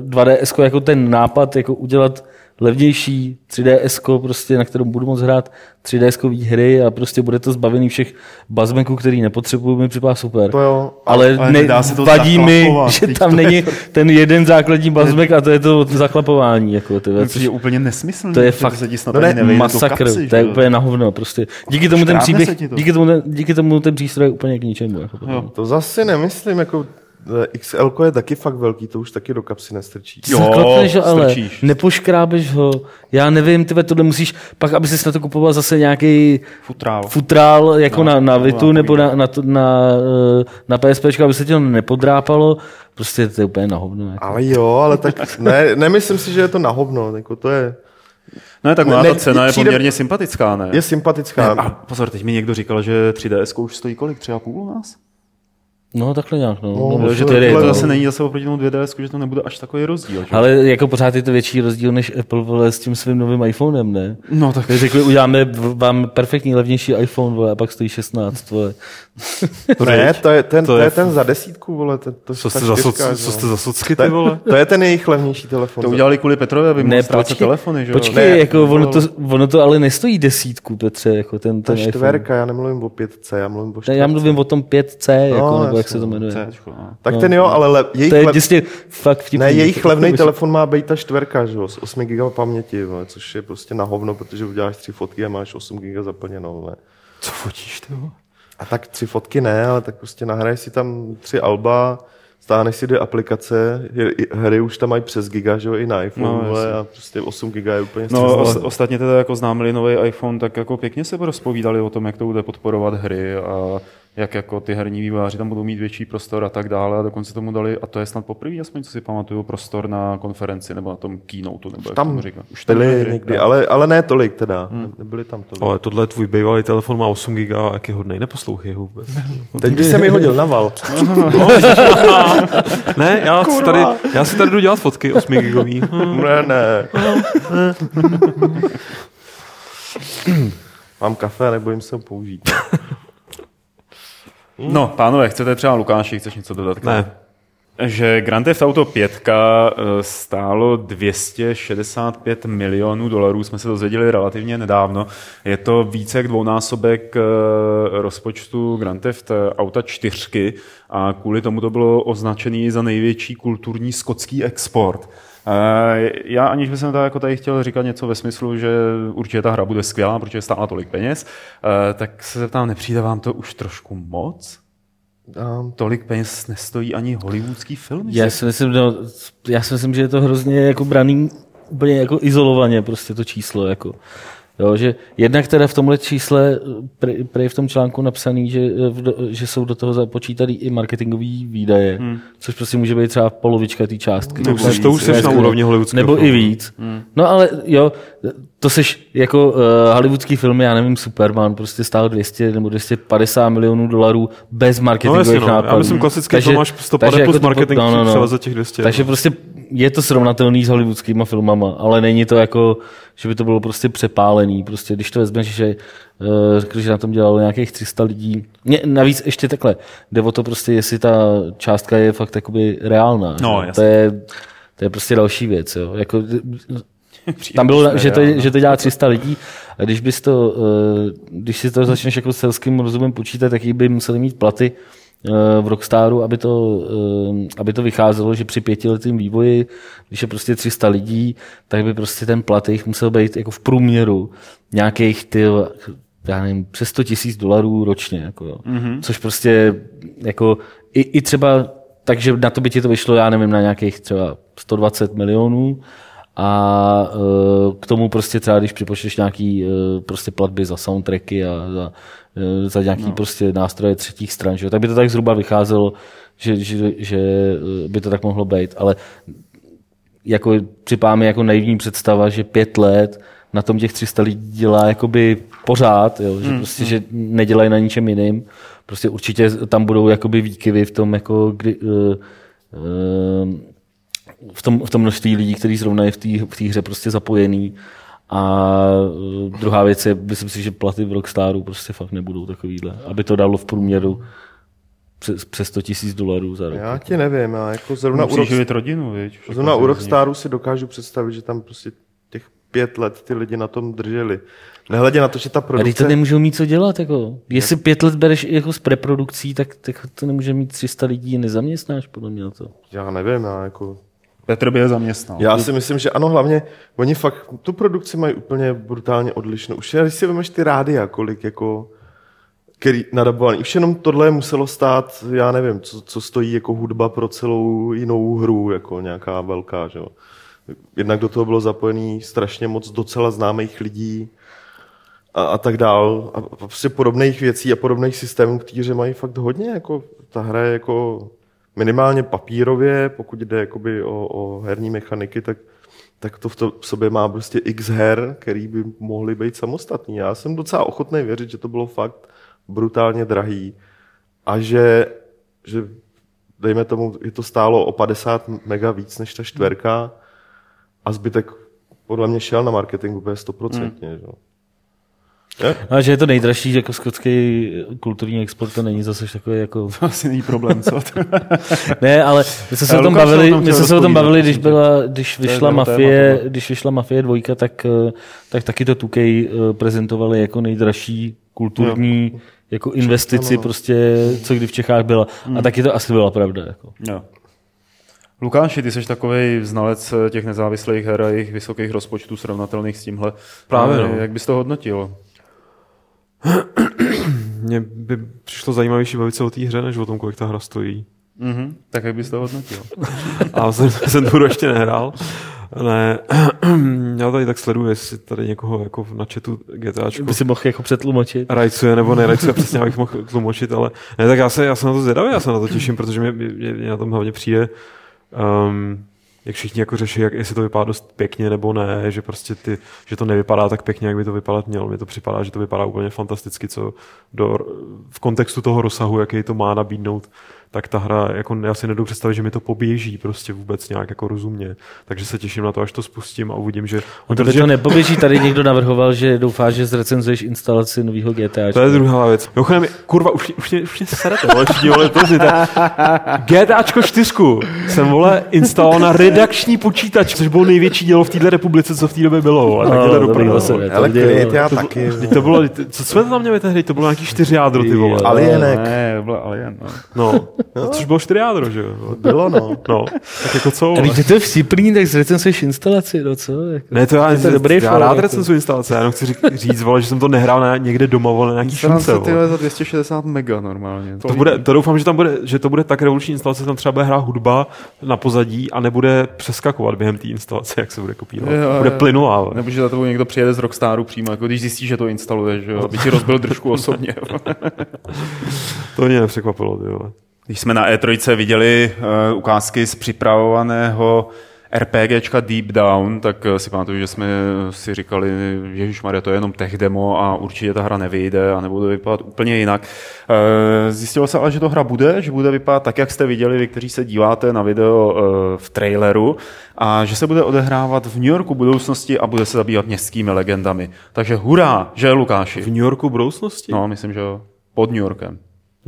2DS, jako ten nápad, jako udělat levnější 3DS, prostě, na kterém budu moct hrát 3DS hry a prostě bude to zbavený všech buzzbanků, který nepotřebuju, mi připadá super. To jo, ale, ale ne, se to vadí mi, že tam není ten jeden základní buzzbank a to je to zaklapování. Jako, to je úplně nesmyslný. To je fakt to je masakr, kapsi, to je úplně na hovno. Prostě. Díky tomu ten příběh, díky tomu, díky tomu ten přístroj je úplně k ničemu. Jako, to zase nemyslím, jako XL je taky fakt velký, to už taky do kapsy nestrčí. Jo, Zaklapneš ho, ale nepoškrábeš ho. Já nevím, ty tohle musíš, pak aby si na to kupoval zase nějaký futrál, futrál jako no, na, na Vitu no, nebo na, na, na, eh, na PSP, aby se to nepodrápalo. Prostě to je úplně na hovno. Jako. Ale jo, ale tak ne, nemyslím si, že je to na hovno. Jako to je, No tak ona ta cena je poměrně sympatická, ne? Je sympatická. Ne, a pozor, teď mi někdo říkal, že 3DS už stojí kolik? Tři a půl u nás? No takhle nějak, no. no, no že to, je, to zase není zase oproti tomu 2DS, že to nebude až takový rozdíl. Že? Ale jako pořád je to větší rozdíl než Apple vole, s tím svým novým iPhonem, ne? No tak. Řekli, uděláme vám perfektní levnější iPhone, vole, a pak stojí 16, vole. Ne, to je ten, to je, ten za desítku, vole. To, to co, jste za, soc, co jste za socky, ty vole? To je ten jejich levnější telefon. To udělali kvůli Petrovi, aby mohl ztrácet telefony, že Počkej, ne, jako ono to, ono to ale nestojí desítku, Petře, jako ten, ten ta čtverka, já nemluvím o 5C, já mluvím o 4 Já mluvím o tom 5C, jako, no, nebo jak se to jmenuje. No. Tak ten jo, ale le, jejich, to je lev... fakt vtipný. Ne, jejich levný telefon má být ta čtverka, že jo, s 8 GB paměti, vole, což je prostě na hovno, protože uděláš tři fotky a máš 8 GB zaplněno. Vole. Co fotíš, ty? A tak tři fotky ne, ale tak prostě nahraješ si tam tři alba, stáhneš si dvě aplikace, hry už tam mají přes giga, že jo, i na iPhone, no, vole, a prostě 8 giga je úplně No, os, ostatně teda jako známili nový iPhone, tak jako pěkně se rozpovídali o tom, jak to bude podporovat hry a jak jako ty herní vývojáři tam budou mít větší prostor a tak dále. A dokonce tomu dali, a to je snad poprvé, aspoň co si pamatuju, prostor na konferenci nebo na tom keynote, nebo jak tam říká. Už tam byly někdy, ale, ale ne tolik teda. Hmm. Nebyli tam tolik. Ale tohle tvůj bývalý telefon má 8 GB a jak je hodnej, neposlouchej ho vůbec. Teď by se mi hodil na val. ne, já si, tady, já si tady jdu dělat fotky 8 gigový. ne, ne. Mám kafe, nebojím se ho použít. No, pánové, chcete třeba Lukáši, chceš něco dodat? Ne. Že Grand Theft Auto 5 eh, stálo 265 milionů dolarů, jsme se dozvěděli relativně nedávno. Je to více jak dvounásobek eh, rozpočtu Grand Theft Auto 4 a kvůli tomu to bylo označený za největší kulturní skotský export. Eh, já aniž bych tady, jako tady chtěl říkat něco ve smyslu, že určitě ta hra bude skvělá, protože stála tolik peněz, eh, tak se zeptám, nepřijde vám to už trošku moc? Um, tolik peněz nestojí ani hollywoodský film. Já si myslím, no, já si myslím, že je to hrozně jako braný úplně jako izolovaně prostě to číslo. Jako. Jo, že jednak teda v tomhle čísle, prej v tom článku napsaný, že, že jsou do toho započítaný i marketingové výdaje, hmm. což prostě může být třeba polovička té částky. To, už, to už jsi na úrovni hollywoodského Nebo filmu. i víc. Hmm. No ale jo, to seš jako uh, hollywoodský film, já nevím, Superman prostě stál 200 nebo 250 milionů dolarů bez marketingových no, jasně, no. nákladů. Já myslím klasicky takže, to máš 150 plus jako marketing no, no, no. za těch 200. Takže no. prostě je to srovnatelný s hollywoodskýma filmama, ale není to jako, že by to bylo prostě přepálený. Prostě když to vezmeš, že uh, řekli, že na tom dělalo nějakých 300 lidí. Mě, navíc ještě takhle, jde o to prostě, jestli ta částka je fakt jakoby reálná. No, to je, to je prostě další věc. Jo. Jako, Tam bylo, že to, že to dělá 300 lidí. A když, bys to, když si to začneš jako selským rozumem počítat, tak by museli mít platy v Rockstaru, aby to, aby to vycházelo, že při pětiletém vývoji, když je prostě 300 lidí, tak by prostě ten plat jich musel být jako v průměru nějakých ty, já nevím, přes 100 tisíc dolarů ročně. Jako, mm-hmm. Což prostě jako i, i třeba takže na to by ti to vyšlo, já nevím, na nějakých třeba 120 milionů a uh, k tomu prostě třeba, když připočteš nějaký prostě platby za soundtracky a za, za nějaký no. prostě nástroje třetích stran, že? tak by to tak zhruba vycházelo, že, že, že by to tak mohlo být, ale jako připadá jako naivní představa, že pět let na tom těch 300 lidí dělá jakoby pořád, jo? že mm, prostě, mm. že nedělají na ničem jiným. Prostě určitě tam budou jakoby výkyvy v tom, jako kdy, uh, uh, v, tom, v tom množství lidí, kteří zrovna je v té v hře prostě zapojený. A uh, druhá věc je, myslím si, že platy v Rockstaru prostě fakt nebudou takovýhle. Aby to dalo v průměru přes, přes 100 tisíc dolarů za rok. Já ti nevím, já jako zrovna u, Rock... rodinu, víš? Zrovna u Rockstaru si dokážu představit, že tam prostě těch pět let ty lidi na tom drželi. Nehledě na to, že ta produkce... A to nemůžou mít co dělat. Jako. Jestli pět let bereš jako s preprodukcí, tak, tak to nemůže mít 300 lidí, nezaměstnáš podle mě to. Já nevím, já jako... Petr by je zaměstnal. Já si myslím, že ano, hlavně oni fakt tu produkci mají úplně brutálně odlišnou. Už když si vemeš ty rádia, kolik jako který nadabovaný. Už jenom tohle muselo stát, já nevím, co, co stojí jako hudba pro celou jinou hru, jako nějaká velká, že jo. Jednak do toho bylo zapojený strašně moc docela známých lidí, a, a tak dál. A prostě podobných věcí a podobných systémů, které mají fakt hodně. Jako, ta hra je jako minimálně papírově, pokud jde jakoby o, o herní mechaniky, tak, tak to v, to v sobě má prostě x her, který by mohly být samostatný. Já jsem docela ochotný věřit, že to bylo fakt brutálně drahý a že, že dejme tomu, je to stálo o 50 mega víc než ta čtverka a zbytek podle mě šel na marketing úplně stoprocentně. Hmm. A že je to nejdražší jako skotský kulturní export, to není zase takový jako... To asi není problém, co? ne, ale my jsme se o tom bavili, my jsme se o tom bavili, když, byla, když vyšla Mafie, když vyšla Mafie dvojka, tak, eh, tak taky to Tukej eh, prezentovali jako nejdražší kulturní jo. jako investici, prostě, co kdy v Čechách byla. Hmm. A taky to asi byla pravda. Jako. Jo. Lukáši, ty jsi takový znalec eh, těch nezávislých her a jejich vysokých rozpočtů srovnatelných s tímhle. Právě. No. Jak bys to hodnotil? Mně by přišlo zajímavější bavit se o té hře, než o tom, kolik ta hra stojí. Mm-hmm. Tak jak bys to hodnotil? A jsem, jsem tu ještě nehrál. Ne, já tady tak sleduju, jestli tady někoho jako na chatu GTAčko... By si mohl jako přetlumočit. Rajcuje nebo nerajcuje, přesně abych mohl tlumočit, ale ne, tak já se, já se na to zvědavý, já se na to těším, protože mě, mě, mě na tom hlavně přijde um, jak všichni jako řeší, jak, jestli to vypadá dost pěkně nebo ne, že prostě ty, že to nevypadá tak pěkně, jak by to vypadat mělo. Mně to připadá, že to vypadá úplně fantasticky, co do, v kontextu toho rozsahu, jaký to má nabídnout, tak ta hra, jako já si nedobu představit, že mi to poběží prostě vůbec nějak jako rozumně. Takže se těším na to, až to spustím a uvidím, že... On to, to nepoběží, tady někdo navrhoval, že doufá, že zrecenzuješ instalaci nového GTA. To je druhá věc. Mimochodem, kurva, už, už, mě, už mě serete, vole, všichni, vole, to GTAčko 4 jsem, vole, instaloval na redakční počítač, což bylo největší dělo v této republice, co v té době bylo, vole. Tak no, dobrý, Ale GTA taky. To bylo, co jsme tam měli tehdy, to bylo nějaký čtyři jádro, ty vole. Alienek. Ne, to bylo Alien, no. No. Což bylo čtyři jádro, že jo? Bylo, no. no. Tak jako co? A když to je vtipný, tak zrecenzuješ instalaci, no co? Jako, ne, to já, je to dobrý já rád jako. recenzuji instalace, já jenom chci říct, vole, že jsem to nehrál na, někde doma, vole, na nějaký šunce. ty za 260 mega normálně. To, to, bude, to doufám, že tam bude, že to bude tak revoluční instalace, tam třeba bude hrát hudba na pozadí a nebude přeskakovat během té instalace, jak se bude kopírovat. Jo, bude plynulá. Nebo že za tebou někdo přijede z Rockstaru přímo, jako když zjistí, že to instaluje, že jo, aby ti rozbil držku osobně. to mě nepřekvapilo, ty vole. Když jsme na E3 viděli uh, ukázky z připravovaného RPGčka Deep Down, tak si pamatuju, že jsme si říkali, že Maria, to je jenom tech demo a určitě ta hra nevyjde a nebude vypadat úplně jinak. Eh, zjistilo se ale, že to hra bude, že bude vypadat tak, jak jste viděli, vy, kteří se díváte na video eh, v traileru a že se bude odehrávat v New Yorku budoucnosti a bude se zabývat městskými legendami. Takže hurá, že Lukáši? V New Yorku budoucnosti? No, myslím, že pod New Yorkem.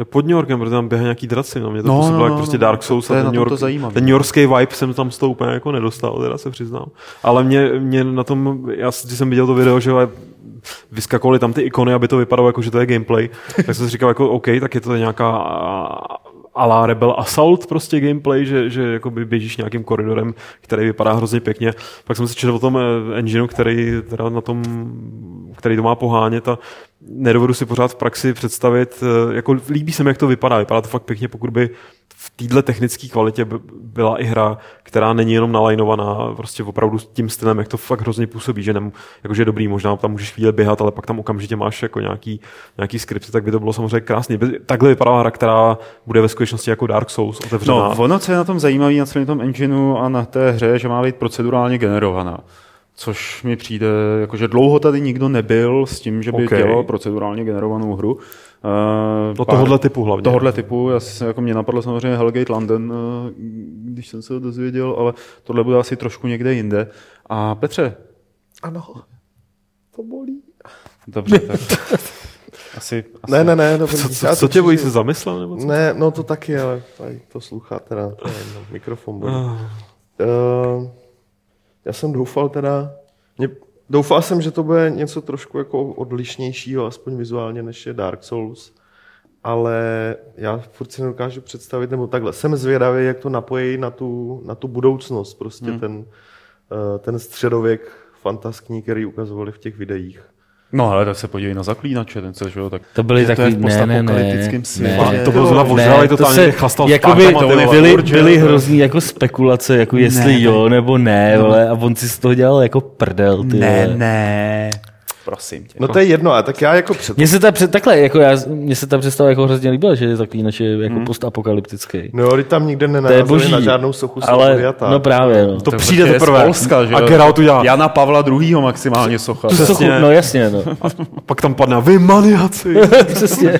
Pod New Yorkem, protože tam běhají nějaký draci, no mě to No, působilo no, jak no, prostě no. Dark Souls To a ten New, to York, zajímavý. ten New Yorkský vibe jsem tam z toho úplně jako nedostal, teda se přiznám. Ale mě, mě na tom, já když jsem viděl to video, že vyskakovaly tam ty ikony, aby to vypadalo jako, že to je gameplay, tak jsem si říkal jako OK, tak je to nějaká a la Rebel Assault prostě gameplay, že, že jakoby běžíš nějakým koridorem, který vypadá hrozně pěkně. Pak jsem si četl o tom eh, engineu, který teda na tom, který to má pohánět a nedovedu si pořád v praxi představit, eh, jako líbí se mi, jak to vypadá. Vypadá to fakt pěkně, pokud by v téhle technické kvalitě byla i hra, která není jenom nalajnovaná prostě opravdu s tím stylem, jak to fakt hrozně působí, že nem, jakože dobrý, možná tam můžeš chvíli běhat, ale pak tam okamžitě máš jako nějaký, nějaký skript, tak by to bylo samozřejmě krásný. By- Takhle vypadá hra, která bude ve skutečnosti jako Dark Souls otevřená. No, ono, co je na tom zajímavé, na celém tom engineu a na té hře, že má být procedurálně generovaná. Což mi přijde, jakože dlouho tady nikdo nebyl s tím, že by OK. okay. dělal procedurálně generovanou hru. Uh, No tohohle typu hlavně. Tohohle typu, já si, jako mě napadlo samozřejmě Hellgate London, eh, když jsem se to dozvěděl, ale tohle bude asi trošku někde jinde. A Petře, Ano, to bolí. dobře, tak asi, asi Ne, ne, ne, dobrý. Co, co, co tě bojí, se zamyslel? Nebo co? Ne, no to taky, ale tady to sluchá teda, to je jedno, mikrofon bolí. Ah. Uh, já jsem doufal teda, mě, doufal jsem, že to bude něco trošku jako odlišnějšího, aspoň vizuálně, než je Dark Souls, ale já furt si nedokážu představit, nebo takhle, jsem zvědavý, jak to napojí na tu, na tu budoucnost, prostě hmm. ten, uh, ten středověk fantaskní, který ukazovali v těch videích. No ale tak se podívej na zaklínače, ten se, že jo, tak To byly takový, to je v ne, ne, ne, světě. ne. To bylo zrovna ožralý totálně, že chlastal jakoby, byly, byly to- hrozný jako spekulace, jako jestli Ne, jo nebo ne, vole, a on si z toho dělal jako prdel, ty Ne, vole. ne, prosím tě. No to je jedno, a tak já jako před... Mně se ta před, takhle, jako já, mně se ta představa jako hrozně líbila, že je zaklínač je jako hmm. postapokalyptický. No, když tam nikde To nenarazili na žádnou sochu ale, Slavodiata. no právě, no. To Tak přijde protože je z teprve. Polska, že a jo? Geralt udělá. Jana Pavla II. maximálně socha. Tu sochu, no jasně, no. Pak tam padne, vy maniaci. Přesně.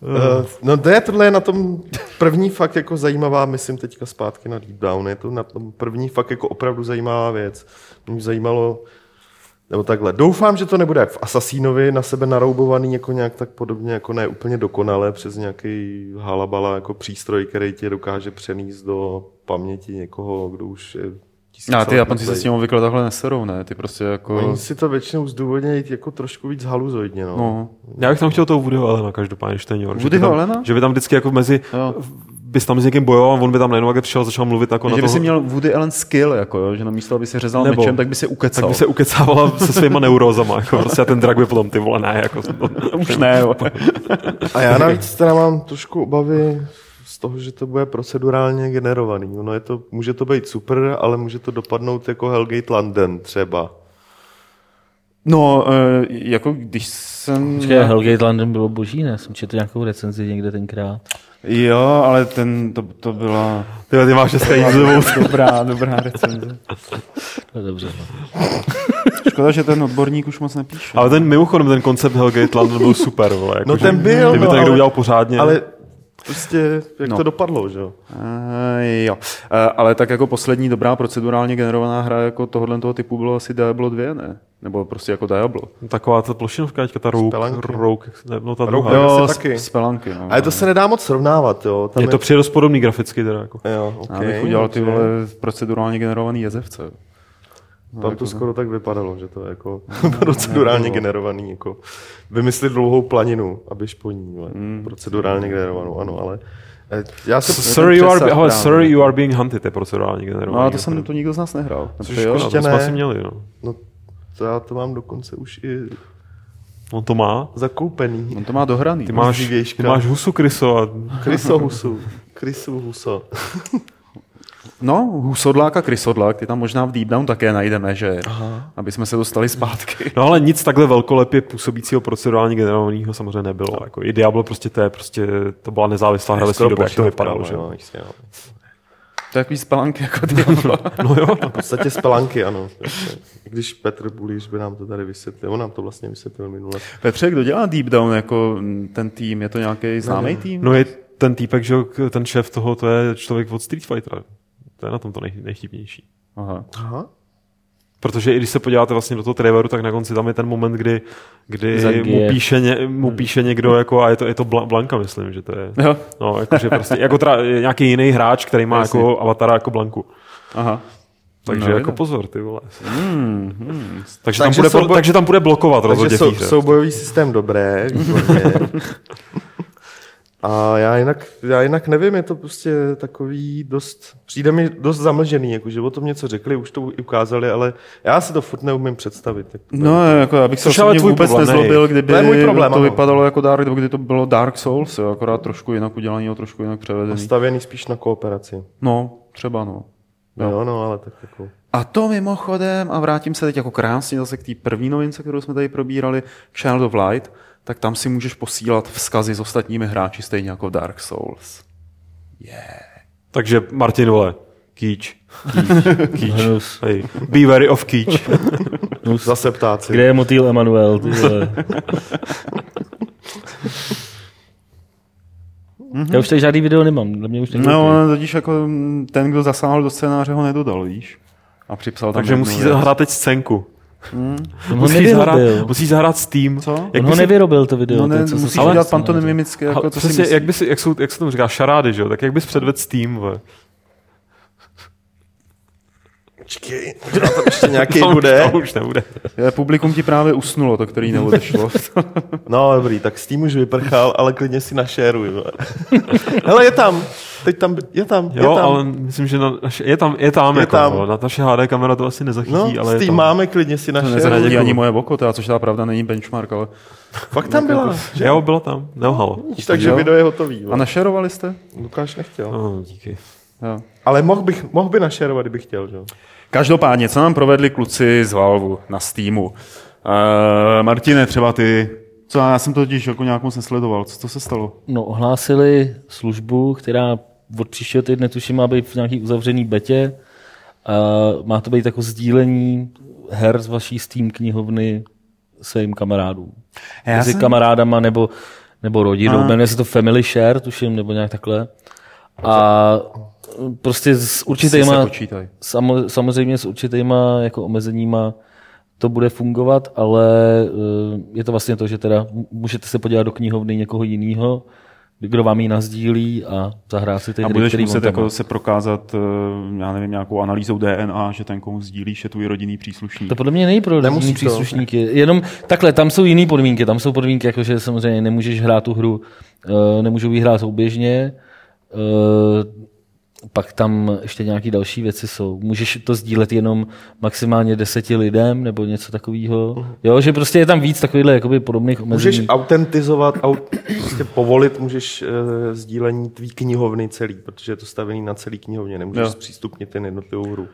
Uh, no to je tohle je na tom první fakt jako zajímavá, myslím teďka zpátky na Deep Down, je to na tom první fakt jako opravdu zajímavá věc. Mě zajímalo, nebo takhle, doufám, že to nebude jak v Assassinovi na sebe naroubovaný jako nějak tak podobně, jako ne úplně dokonale přes nějaký halabala jako přístroj, který tě dokáže přenést do paměti někoho, kdo už je tisíc A ty Japonci se s tím obvykle takhle neserou, ne? Ty prostě jako... Oni si to většinou zdůvodnějí jako trošku víc haluzoidně. No. No, Já bych tam chtěl toho Woodyho Allena každopádně, když to je New York. že by tam? Že by tam vždycky jako mezi, Jo. Bys tam s někým bojoval, on by tam najednou jak přišel a začal mluvit jako na že by toho, si měl Woody Allen skill, jako jo, že namísto, aby se řezal Nebo- mečem, tak by se ukecal. tak by se ukecávala se svýma neurózama, jako prostě a ten drak by potom ty vole, ne, jako, Už ne, jo. A já navíc teda mám trošku obavy z toho, že to bude procedurálně generovaný. Ono je to, může to být super, ale může to dopadnout jako Hellgate London třeba. No, eh, jako když jsem... Počkej, Hellgate London bylo boží, ne? Jsem četl nějakou recenzi někde tenkrát. Jo, ale ten, to, to byla ty, ty máš dneska jízdovou. dobrá, dobrá recenze. No, dobře. No. Škoda, že ten odborník už moc nepíše. Ale ten mimochodem, ten koncept Hellgate London byl super, vole. Jako, No ten byl, Kdyby no, to někdo ale- udělal pořádně. Ale prostě, jak No. to dopadlo, že jo? Uh, jo, uh, ale tak jako poslední dobrá procedurálně generovaná hra jako tohohle toho typu bylo asi Diablo 2, ne? Nebo prostě jako Diablo. Taková ta plošinovka, teďka ta Rogue, Pelanky. Rogue ne, no ta druhá. jo. Asi z, taky. z Pelanky, no. Ale to se nedá moc srovnávat, jo? Tam Je to přijde dost podobný graficky teda, jako. Jo, okay, Já bych udělal ty vole procedurálně generovaný jezevce. Tam to skoro tak vypadalo, že to je jako procedurálně generovaný, jako vymyslit dlouhou planinu, abyš po ní, vole, procedurálně generovanou, ano, ale eh, já se... Sorry, you are, ale právě. sorry, you are being hunted, je procedurálně generovaný. No ale to jsem to nikdo z nás nehrál. Což jo? to jsme ne. asi měli, no. No, to já to mám dokonce už i On to má. zakoupený. On to má dohraný. Ty máš, ty máš husu kryso a Kryso Husu. Krysu Huso. No, husodlák a krysodlák, ty tam možná v Deep Down také najdeme, že? Aha. Aby jsme se dostali zpátky. No ale nic takhle velkolepě působícího procedurálně generovaného samozřejmě nebylo. Jako i Diablo prostě to je prostě, to byla nezávislá hra ve své době, jak to vypadalo, že? jo. jasně, jo. To je takový spalánky jako Diablo. No jo, V podstatě spelanky, ano. Když Petr Bulíř by nám to tady vysvětlil, on nám to vlastně vysvětlil minule. Petře, kdo dělá Deep Down jako mm, ten tým? Je to nějaký známý tým? no je ten týpek, že ten šéf toho, to je člověk od Street Fightera. To je na tom to nej, nejchybnější. Aha. Aha. Protože i když se podíváte vlastně do toho traileru, tak na konci tam je ten moment, kdy, kdy mu píše, ně, mu píše někdo, jako, a je to, je to Blanka, myslím, že to je. Jo. No, jako, že prostě, jako teda nějaký jiný hráč, který má Jasně. jako avatara jako Blanku. Aha. Takže no, jako pozor, ty vole. Mm, mm. Takže, takže, tam bude, souboj... takže tam bude blokovat rozhodně sou, soubojový systém dobré, A já jinak, já jinak nevím, je to prostě takový dost, přijde mi dost zamlžený, jako, že o tom něco řekli, už to ukázali, ale já si to furt neumím představit. Tak no, jako já bych se osobně vůbec problém, nezlobil, kdyby to, můj problém, to ano. vypadalo jako Dark, kdy to bylo Dark Souls, jo, akorát trošku jinak udělaný, trošku jinak převedený. Stavěný spíš na kooperaci. No, třeba no. No, no, no ale tak jako... A to mimochodem, a vrátím se teď jako krásně zase k té první novince, kterou jsme tady probírali, Child of Light, tak tam si můžeš posílat vzkazy s ostatními hráči stejně jako v Dark Souls. Yeah. Takže Martin vole, Kýč. Kýč. Hey. Be wary of Kýč. Zase ptáci. Kde je motýl Emanuel? Ty vole. Já už tady žádný video nemám. Mě už no, totiž jako ten, kdo zasáhl do scénáře, ho nedodal, víš? A připsal tam Takže musí zahrát teď scénku. Hmm. Musí, zahrát, musí zahrát Steam. Co? Jak On ho nevyrobil to video. No ne, to, musíš ale, udělat pantomimicky. Jako, to si jak, by si, jak, jsou, jak se tomu říká, šarády, že jo? Tak jak bys předvedl Steam, ve? Počkej, možná tam ještě nějaký to bude. To už nebude. Je, publikum ti právě usnulo, to který neodešlo. no dobrý, tak Steam už vyprchal, ale klidně si našeruj. Hele, je tam. Teď tam, je tam, jo, je tam. ale myslím, že na, je tam, je tam, je jako, tam. No, na naše HD kamera to asi nezachytí, no, ale Steam máme, klidně si naše. Nezachytí ani moje oko, teda, což ta pravda není benchmark, ale... Fakt tam byla. Jako, jo, bylo tam, nelhalo. Takže video je hotový. A našerovali jste? Lukáš nechtěl. No, díky. Jo. Ale mohl, bych, mohl by našerovat, kdybych chtěl. Že? Každopádně, co nám provedli kluci z Valvu na Steamu? Uh, Martine, třeba ty, co já jsem to totiž jako nějak moc nesledoval. Co to se stalo? No, ohlásili službu, která od příštího týdne tuším má být v nějaký uzavřený betě. Uh, má to být jako sdílení her z vaší Steam knihovny svým kamarádům. Já Mezi jsem... kamarádama nebo, nebo rodinou. Jmenuje se to Family Share, tuším, nebo nějak takhle. A prostě s určitýma, samo, samozřejmě s určitýma jako omezeníma to bude fungovat, ale eh, je to vlastně to, že teda můžete se podívat do knihovny někoho jiného, kdo vám ji nazdílí a zahrá si ty A hry, budeš muset jako se prokázat, eh, já nevím, nějakou analýzou DNA, že ten, komu sdílíš, je tvůj rodinný příslušník. To podle mě není pro rodinný příslušníky. Jenom takhle, tam jsou jiné podmínky. Tam jsou podmínky, jako že samozřejmě nemůžeš hrát tu hru, eh, nemůžou ji hrát souběžně, pak tam ještě nějaké další věci jsou. Můžeš to sdílet jenom maximálně deseti lidem nebo něco takového. Uh-huh. Jo, že prostě je tam víc takovýchhle jakoby podobných omezení. Můžeš autentizovat, aut, prostě povolit můžeš uh, sdílení tvý knihovny celý, protože je to stavený na celý knihovně, nemůžeš jo. zpřístupnit ten jednotlivou hru.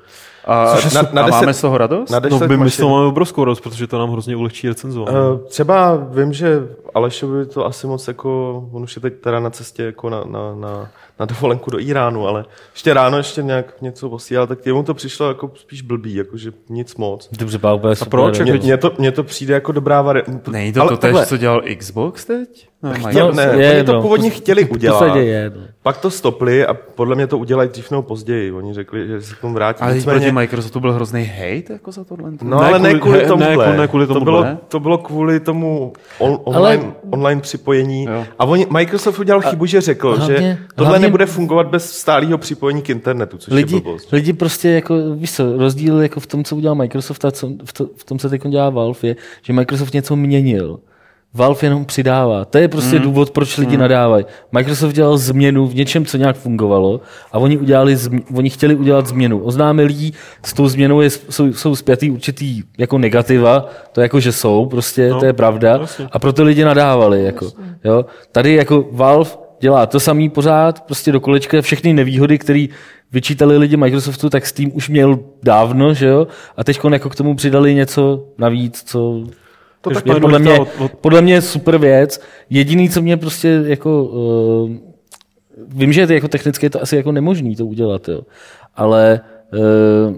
A, na, na, na deset, máme z toho radost? Na no, my z toho máme obrovskou radost, protože to nám hrozně ulehčí recenzování. Uh, třeba vím, že Alešovi to asi moc jako, on už je teď teda na cestě jako na, na, na na dovolenku do Iránu, ale ještě ráno ještě nějak něco posílal, tak jemu to přišlo jako spíš blbý, jakože nic moc. Dobře, úplně super. A proč? Mně, to, to přijde jako dobrá varianta. Nejde to, to tež, co dělal Xbox teď? No, Chtěl, ne, je, oni to no. původně chtěli udělat. To se děje, no. Pak to stopli a podle mě to udělají dřív nebo později. Oni řekli, že se k tomu vrátí. Ale Nicméně... proti Microsoftu byl hrozný hate jako za tohle? No ne, ale ne kvůli tomu. Ne, ne, ne kvůli tomu. To bylo, to bylo kvůli tomu on, online, ale... online připojení. Jo. A oni, Microsoft udělal chybu, že řekl, hlavně, že tohle hlavně... nebude fungovat bez stálého připojení k internetu, což lidi, je blbost. Lidi prostě jako, víš co, rozdíl jako v tom, co udělal Microsoft a co, v, to, v tom, co teď dělá Valve, je, že Microsoft něco měnil Valve jenom přidává. To je prostě mm. důvod, proč lidi mm. nadávají. Microsoft dělal změnu v něčem, co nějak fungovalo a oni, udělali, oni chtěli udělat změnu. Oznámili jí, s tou změnou je, jsou, jsou zpětý určitý jako negativa, to jako, že jsou, prostě, no, to je pravda. Vlastně. A proto lidi nadávali. Jako, jo. Tady jako Valve dělá to samý pořád, prostě do kolečka všechny nevýhody, které vyčítali lidi Microsoftu, tak Steam už měl dávno, že jo? A teď jako k tomu přidali něco navíc, co to tak je podle mě, od... podle mě super věc. Jediný, co mě prostě jako... Uh, vím, že je to jako technicky je to asi jako nemožný to udělat, jo. ale uh,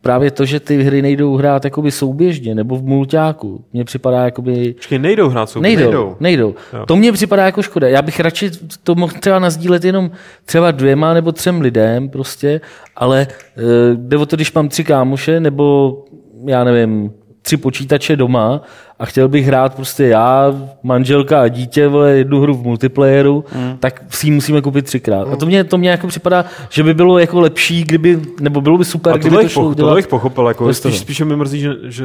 právě to, že ty hry nejdou hrát jakoby souběžně nebo v mulťáku, mně připadá jakoby... Počkej, nejdou hrát souběžně? Nejdou, nejdou. nejdou. To mně připadá jako škoda. Já bych radši to mohl třeba nazdílet jenom třeba dvěma nebo třem lidem prostě, ale uh, jde o to, když mám tři kámoše nebo já nevím, tři počítače doma a chtěl bych hrát prostě já, manželka a dítě, vole, jednu hru v multiplayeru, mm. tak si ji musíme koupit třikrát. Mm. A to mě, to mě jako připadá, že by bylo jako lepší, kdyby, nebo bylo by super, a kdyby to šlo to bych pochopil, jako spíš, spíše mi mrzí, že, že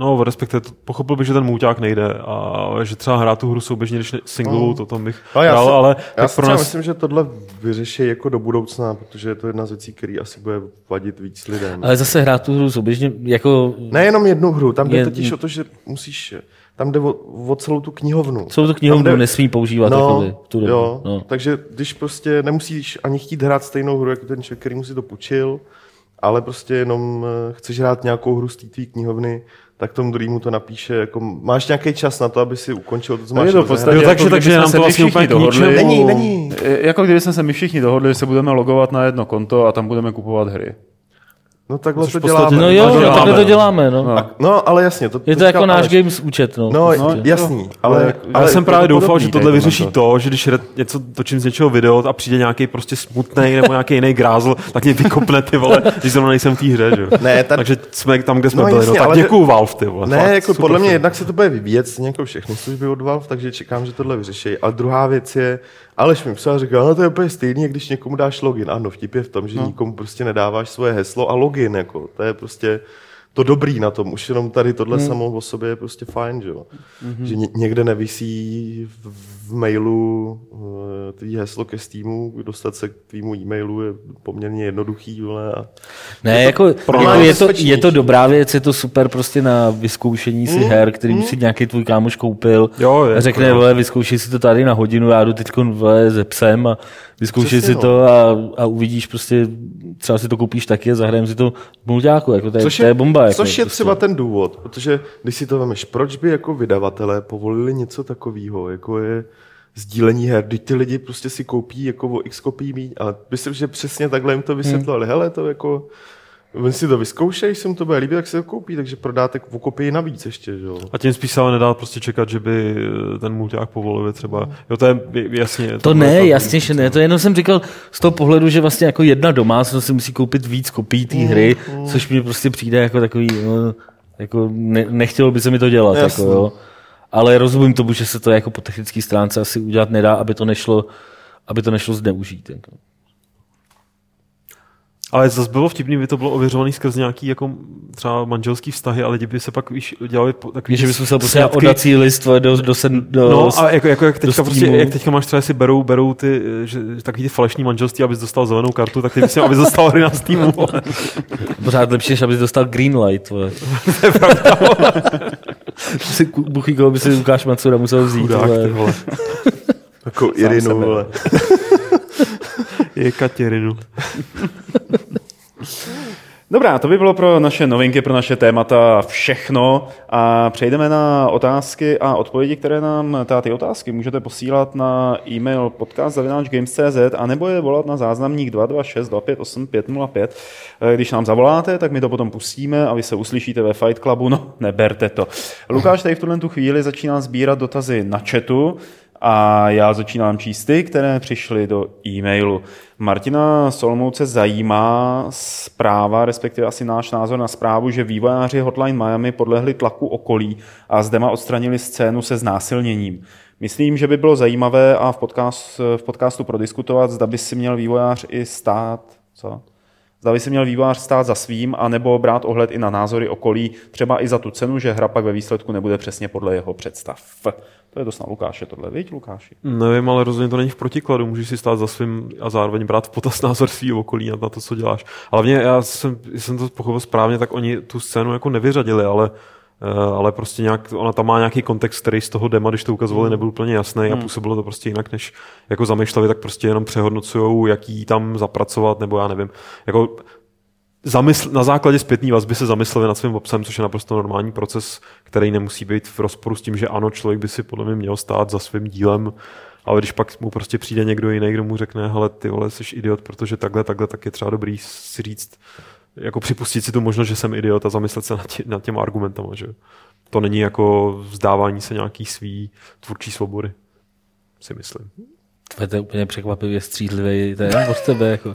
No, respektive pochopil bych, že ten můťák nejde a že třeba hrát tu hru souběžně, když singlovou, mm. to tam bych no, já hrál, si, ale já si pro nás... myslím, že tohle vyřeší jako do budoucna, protože je to jedna z věcí, který asi bude vadit víc lidem. Ale zase hrát tu hru souběžně jako... Nejenom jednu hru, tam jde je... totiž o to, že musíš tam jde o, o celou tu knihovnu. Celou tu knihovnu jde... nesmí používat. No, tu jo, no. takže když prostě nemusíš ani chtít hrát stejnou hru jako ten člověk, který mu si to půjčil, ale prostě jenom eh, chceš hrát nějakou hru z té knihovny, tak tomu druhému to napíše, jako máš nějaký čas na to, aby si ukončil to, co máš. Je to v podstatě, jo, takže, jako takže nám to vlastně úplně dohodli. Není, není. Jako kdyby jsme se my všichni dohodli, že se budeme logovat na jedno konto a tam budeme kupovat hry. No takhle to děláme. No jo, no, takhle to děláme. No. No, no ale jasně. To, je to, to jako náš ale... Games účet. No, no, no jasný. Ale, ale, ale jsem právě doufal, že tohle vyřeší to, že když něco točím z něčeho video a přijde nějaký prostě smutný nebo nějaký jiný grázl, tak mě vykopne ty vole, když zrovna nejsem v té hře. Že? Ne, ta... Takže jsme tam, kde jsme no, byli. No, tak děkuju Valve, ty vole. Ne, fakt, jako podle mě jednak se to bude vyvíjet, jako všechny služby od Valve, takže čekám, že tohle vyřeší. Ale druhá věc je, Aleš mi psal a říkal, no to je úplně stejný, když někomu dáš login. Ano, vtip je v tom, že no. nikomu prostě nedáváš svoje heslo a login, jako, to je prostě to dobrý na tom. Už jenom tady tohle hmm. samo o sobě je prostě fajn, že jo. Mm-hmm. Že někde nevisí v, v mailu uh, tvý heslo ke Steamu, dostat se k tvýmu e-mailu je poměrně jednoduchý, vole. A ne, je to, jako, pro jako je, to, je to dobrá věc, je to super prostě na vyzkoušení si mm. her, který mm. si nějaký tvůj kámoš koupil. Jo, je, řekne, jako, vole, vyzkoušej si to tady na hodinu, já jdu teď ze psem a vyzkoušej si no. to a, a, uvidíš prostě, třeba si to koupíš taky a zahrajeme si to v mulťáku, jako to je, což je, to je bomba. Jako, což je prostě. třeba ten důvod, protože když si to vemeš, proč by jako vydavatelé povolili něco takového, jako je sdílení her, když ty lidi prostě si koupí jako o x kopií míň, ale myslím, že přesně takhle jim to vysvětlovali, hmm. hele, to jako Oni si to vyzkoušejí, se mu to bude líbit, tak si to koupí, takže prodáte v kopii navíc ještě. Že? A tím spíš se ale nedá prostě čekat, že by ten multiák povolili třeba. Jo, to je jasně. To, to ne, jasně, že ne. To jenom jsem říkal z toho pohledu, že vlastně jako jedna domácnost si musí koupit víc kopií té hry, mm, mm. což mi prostě přijde jako takový, no, jako ne, nechtělo by se mi to dělat. Jako, jo. Ale rozumím tomu, že se to jako po technické stránce asi udělat nedá, aby to nešlo, aby to nešlo zneužít. Jako. Ale zase bylo vtipný, by to bylo ověřovaný skrz nějaký jako třeba manželský vztahy, ale lidi by se pak víš, dělali takový že bys musel prostě odací list do, do, do, do No a jako, jako jak, teďka prostě, jak teďka máš třeba si berou, berou ty, že, takový ty falešní manželství, abys dostal zelenou kartu, tak ty bys abys dostal hry na Steamu. Pořád lepší, než abys dostal green light. to je pravda. si buchy, by si Lukáš Macura musel vzít. Chudák, vole. vole. Takovou Irinu, vole. Je Katěrinu. Dobrá, to by bylo pro naše novinky, pro naše témata všechno. A přejdeme na otázky a odpovědi, které nám, teda ty otázky můžete posílat na e-mail podcast.games.cz a nebo je volat na záznamník 226 Když nám zavoláte, tak my to potom pustíme a vy se uslyšíte ve Fight Clubu, no neberte to. Lukáš tady v tuhle tu chvíli začíná sbírat dotazy na chatu, a já začínám číst ty, které přišly do e-mailu. Martina Solmouce zajímá zpráva, respektive asi náš názor na zprávu, že vývojáři Hotline Miami podlehli tlaku okolí a zde má odstranili scénu se znásilněním. Myslím, že by bylo zajímavé a v, podcast, v podcastu prodiskutovat, zda by si měl vývojář i stát, co? Zda by si měl vývojář stát za svým, anebo brát ohled i na názory okolí, třeba i za tu cenu, že hra pak ve výsledku nebude přesně podle jeho představ. To je dost na Lukáše tohle, viď Lukáši? Nevím, ale rozhodně to není v protikladu. Můžeš si stát za svým a zároveň brát v potaz názor svého okolí na to, co děláš. Hlavně já jsem, jsem to pochopil správně, tak oni tu scénu jako nevyřadili, ale ale prostě nějak, ona tam má nějaký kontext, který z toho dema, když to ukazovali, hmm. nebyl úplně jasný hmm. a působilo to prostě jinak, než jako zamýšleli, tak prostě jenom přehodnocují, jaký tam zapracovat, nebo já nevím. Jako zamysl, na základě zpětné vazby se zamysleli nad svým obsahem, což je naprosto normální proces, který nemusí být v rozporu s tím, že ano, člověk by si podle mě měl stát za svým dílem, ale když pak mu prostě přijde někdo jiný, kdo mu řekne, hele, ty vole, jsi idiot, protože takhle, takhle, tak je třeba dobrý si říct, jako připustit si tu možnost, že jsem idiot a zamyslet se nad, tě, nad těma argumentama, že to není jako vzdávání se nějaký svý tvůrčí svobody, si myslím. To je úplně překvapivě střízlivý, to je od tebe, jako.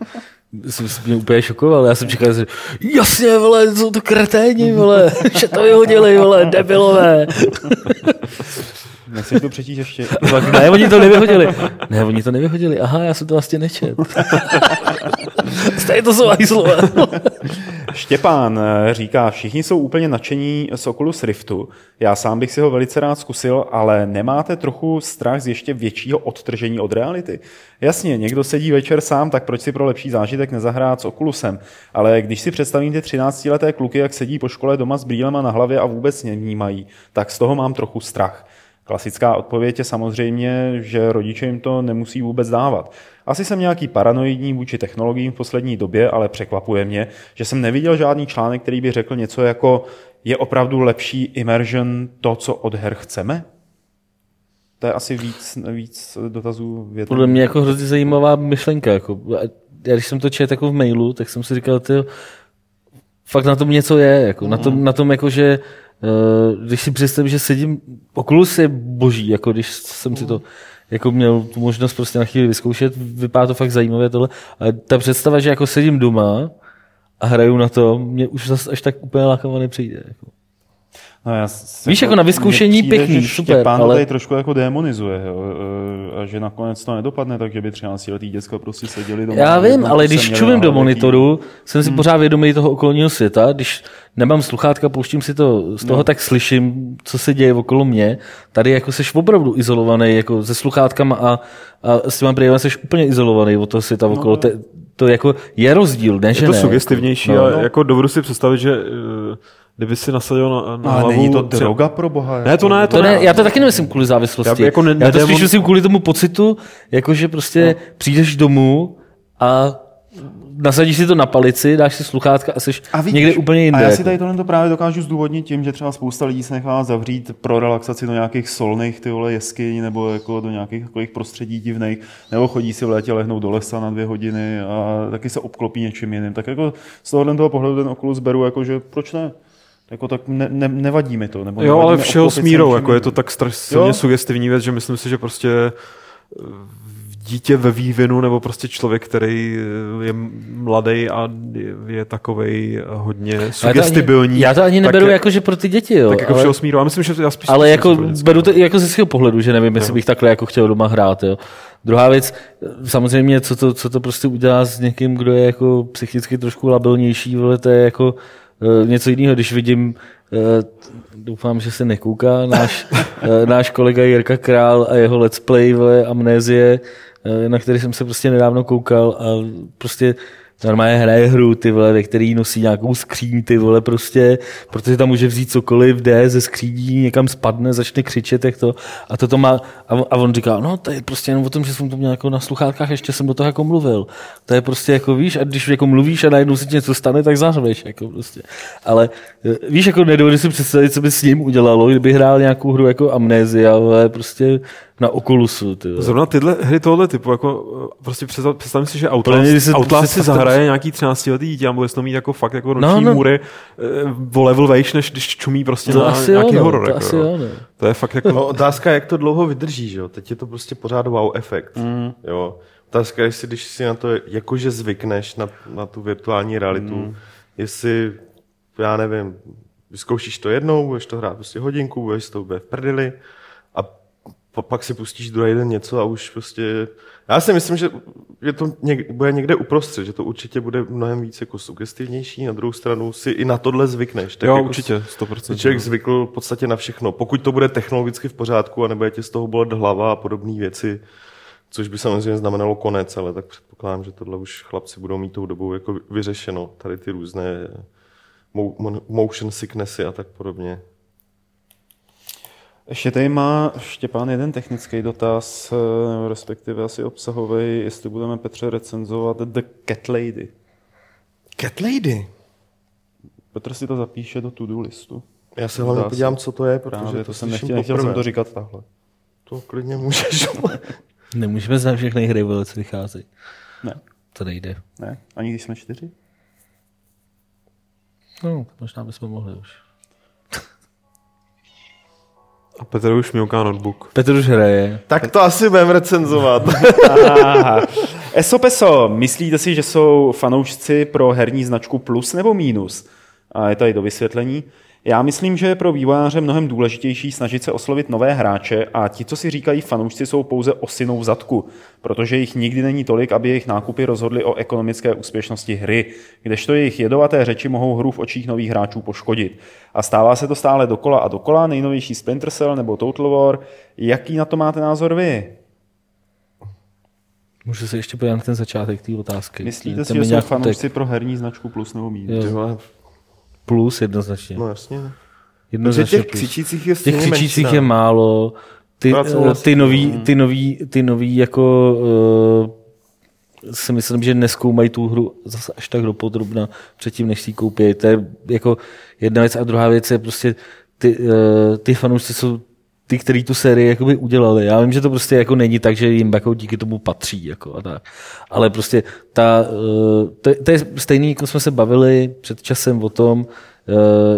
jsem mě úplně šokoval. Já jsem čekal, že jasně, vole, jsou to kreténi, vole, že to vyhodili, vole, debilové. Nechceš to přečíst ještě? Ne, oni to nevyhodili. Ne, oni to nevyhodili. Aha, já jsem to vlastně nečet. Stejně to jsou slova. Štěpán eh, říká, všichni jsou úplně nadšení z Oculus Riftu. Já sám bych si ho velice rád zkusil, ale nemáte trochu strach z ještě většího odtržení od reality? Jasně, někdo sedí večer sám, tak proč si pro lepší zážitek nezahrát s Oculusem? Ale když si představím ty 13-leté kluky, jak sedí po škole doma s brýlema na hlavě a vůbec nevnímají, tak z toho mám trochu strach. Klasická odpověď je samozřejmě, že rodiče jim to nemusí vůbec dávat. Asi jsem nějaký paranoidní vůči technologiím v poslední době, ale překvapuje mě, že jsem neviděl žádný článek, který by řekl něco jako je opravdu lepší immersion to, co od her chceme? To je asi víc, víc dotazů větů. Podle mě jako hrozně zajímavá myšlenka. Jako, já když jsem to četl jako v mailu, tak jsem si říkal, ty, fakt na tom něco je. Jako, mm. na, tom, na tom jako, že když si představím, že sedím, Oculus je boží, jako když jsem si to jako měl tu možnost prostě na chvíli vyzkoušet, vypadá to fakt zajímavé tohle, ale ta představa, že jako sedím doma a hraju na to, mě už zase až tak úplně lákavě nepřijde. Jako. No já Víš, jako na vyzkoušení pěkný, že super. Ale... tady trošku jako demonizuje, jo, e, a že nakonec to nedopadne tak, že by 13 letý děcka prostě seděli doma. Já vím, ale když čumím do monitoru, jsem si hmm. pořád vědomý toho okolního světa, když nemám sluchátka, pouštím si to z toho, no. tak slyším, co se děje okolo mě. Tady jako seš opravdu izolovaný, jako se sluchátkama a, a s těma brýlema seš úplně izolovaný od toho světa okolo. No. Te, to jako je rozdíl, ne, je že to ne, sugestivnější, jako, no, ale no. jako dovedu si představit, že uh, kdyby si nasadil na, na ale hlavu... není to droga pro boha. Ne, to ne, to, to ne. Já to taky nemyslím kvůli závislosti. Já, jako ne, já to spíš myslím kvůli tomu pocitu, jako že prostě no. přijdeš domů a nasadíš si to na palici, dáš si sluchátka a jsi a víš, někde úplně jinde. A já si jako. tady tohle to právě dokážu zdůvodnit tím, že třeba spousta lidí se nechá zavřít pro relaxaci do nějakých solných ty vole jeskyň nebo jako do nějakých takových prostředí divných, nebo chodí si v létě lehnout do lesa na dvě hodiny a taky se obklopí něčím jiným. Tak jako z tohohle toho pohledu ten Oculus beru, jako že proč ne? Jako tak ne, ne, nevadí mi to. Nebo jo, ale všeho smírou, jako je to tak strašně sugestivní věc, že myslím si, že prostě dítě ve vývinu nebo prostě člověk, který je mladý a je takovej hodně sugestibilní. Já to ani neberu tak, jako, že pro ty děti, jo. Tak jako ale, všeho smíru. Já myslím, že já spíš Ale jako beru to jako ze svého pohledu, že nevím, jestli jo. bych takhle jako chtěl doma hrát, jo. Druhá věc, samozřejmě, co to, co to prostě udělá s někým, kdo je jako psychicky trošku labilnější, vole, to je jako něco jiného, když vidím uh, doufám, že se nekouká náš, uh, náš kolega Jirka Král a jeho let's play vole, amnézie, Eh, na který jsem se prostě nedávno koukal a prostě normálně hraje hru, ty vole, ve který nosí nějakou skříň, ty vole, prostě, protože tam může vzít cokoliv, jde ze skříní, někam spadne, začne křičet, jak to, a to, to má, a, a on říká, no, to je prostě jenom o tom, že jsem to měl jako na sluchátkách, ještě jsem do toho jako mluvil. To je prostě jako, víš, a když jako mluvíš a najednou si něco stane, tak zařveš, jako prostě. Ale eh, víš, jako nedovedu si představit, co by s ním udělalo, kdyby hrál nějakou hru jako Amnézia, ale prostě na Oculusu. Ty Zrovna tyhle hry tohohle typu, jako eh, prostě představ, představím si, že Outlast, Outlast si zahraje nějaký 13 letý dítě a bude mít jako fakt jako no, noční no, no. můry o level vejš, než když čumí prostě to na asi nějaký jo, horor. To, jako, asi jo, no. to je fakt jako... No, otázka, jak to dlouho vydrží, že jo? Teď je to prostě pořád wow efekt, mm. jo. Otázka, jestli když si na to jakože zvykneš na, na tu virtuální realitu, mm. jestli, já nevím, vyzkoušíš to jednou, budeš to hrát prostě hodinku, budeš to bude v prdeli, pak si pustíš druhý den něco a už prostě... Já si myslím, že je to něk, bude někde uprostřed, že to určitě bude mnohem víc jako sugestivnější, na druhou stranu si i na tohle zvykneš. Tak jo, jako určitě, 100%. Člověk zvykl v podstatě na všechno. Pokud to bude technologicky v pořádku a nebude tě z toho bolet hlava a podobné věci, což by samozřejmě znamenalo konec, ale tak předpokládám, že tohle už chlapci budou mít tou dobou jako vyřešeno, tady ty různé motion sicknessy a tak podobně. Ještě tady má Štěpán jeden technický dotaz, eh, respektive asi obsahový, jestli budeme Petře recenzovat The Cat Lady. Cat Lady? Petr si to zapíše do to-do listu. Já se hlavně podívám, co to je, protože Právě, to, to jsem nechtěl, nechtěl jsem to říkat takhle. To klidně můžeš. Nemůžeme znát všechny hry, co vycházejí. Ne. To nejde. Ne, ani když jsme čtyři? No, možná bychom mohli už. A Petr už mňouká notebook. Petr už hraje. Tak to asi budeme recenzovat. Esopeso, myslíte si, že jsou fanoušci pro herní značku plus nebo mínus? A je tady do vysvětlení. Já myslím, že je pro vývojáře mnohem důležitější snažit se oslovit nové hráče a ti, co si říkají fanoušci, jsou pouze osinou v zadku, protože jich nikdy není tolik, aby jejich nákupy rozhodly o ekonomické úspěšnosti hry, kdežto jejich jedovaté řeči mohou hru v očích nových hráčů poškodit. A stává se to stále dokola a dokola, nejnovější Splinter Cell nebo Total War. Jaký na to máte názor vy? Můžu se ještě podívat na ten začátek té otázky. Myslíte si, že jsou fanoušci pro herní značku plus nebo mínus? Plus jednoznačně. No jasně. Jednoznačně těch křičících je Těch křičících je málo. Ty, ty nový, ty nový, ty nový jako uh, si myslím, že neskoumají tu hru zase až tak dopodrobna předtím, než si ji koupí. To je jako jedna věc a druhá věc je prostě ty, uh, ty fanoušci jsou ty, kteří tu sérii jakoby udělali. Já vím, že to prostě jako není tak, že jim jako díky tomu patří. Jako a tak. Ale prostě ta, to, to, je stejný, jako jsme se bavili před časem o tom,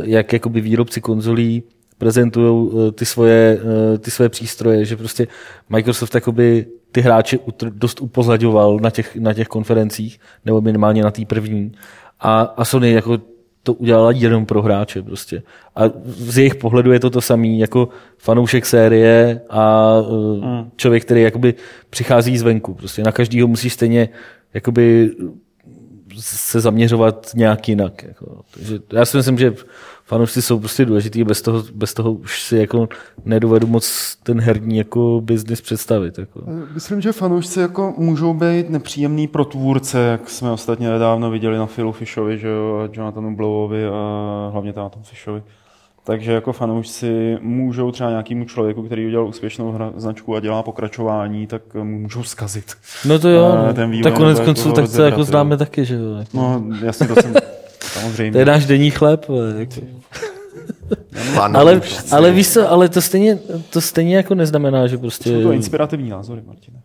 jak jakoby výrobci konzolí prezentují ty svoje, ty svoje přístroje, že prostě Microsoft jakoby ty hráče dost upozadňoval na těch, na těch konferencích, nebo minimálně na té první. A, a Sony jako to udělala jenom pro hráče prostě. A z jejich pohledu je to to samé jako fanoušek série a mm. člověk, který jakoby přichází zvenku. Prostě na každýho musí stejně jakoby se zaměřovat nějak jinak. Jako. Takže já si myslím, že fanoušci jsou prostě důležitý, bez toho, bez toho už si jako nedovedu moc ten herní jako biznis představit. Jako. Myslím, že fanoušci jako můžou být nepříjemný pro tvůrce, jak jsme ostatně nedávno viděli na Philu Fishovi, že jo, a Jonathanu Blowovi a hlavně Tátom Fishovi. Takže jako fanoušci můžou třeba nějakému člověku, který udělal úspěšnou hra, značku a dělá pokračování, tak můžou zkazit. No to jo, no. ten tak konec konců, tak to jako známe taky, že jo. No jasně, to jsem, samozřejmě. To je náš denní chleb. Jako. Ale, ale víš co, ale to stejně, to stejně jako neznamená, že prostě... Jsou to inspirativní názory, Martine.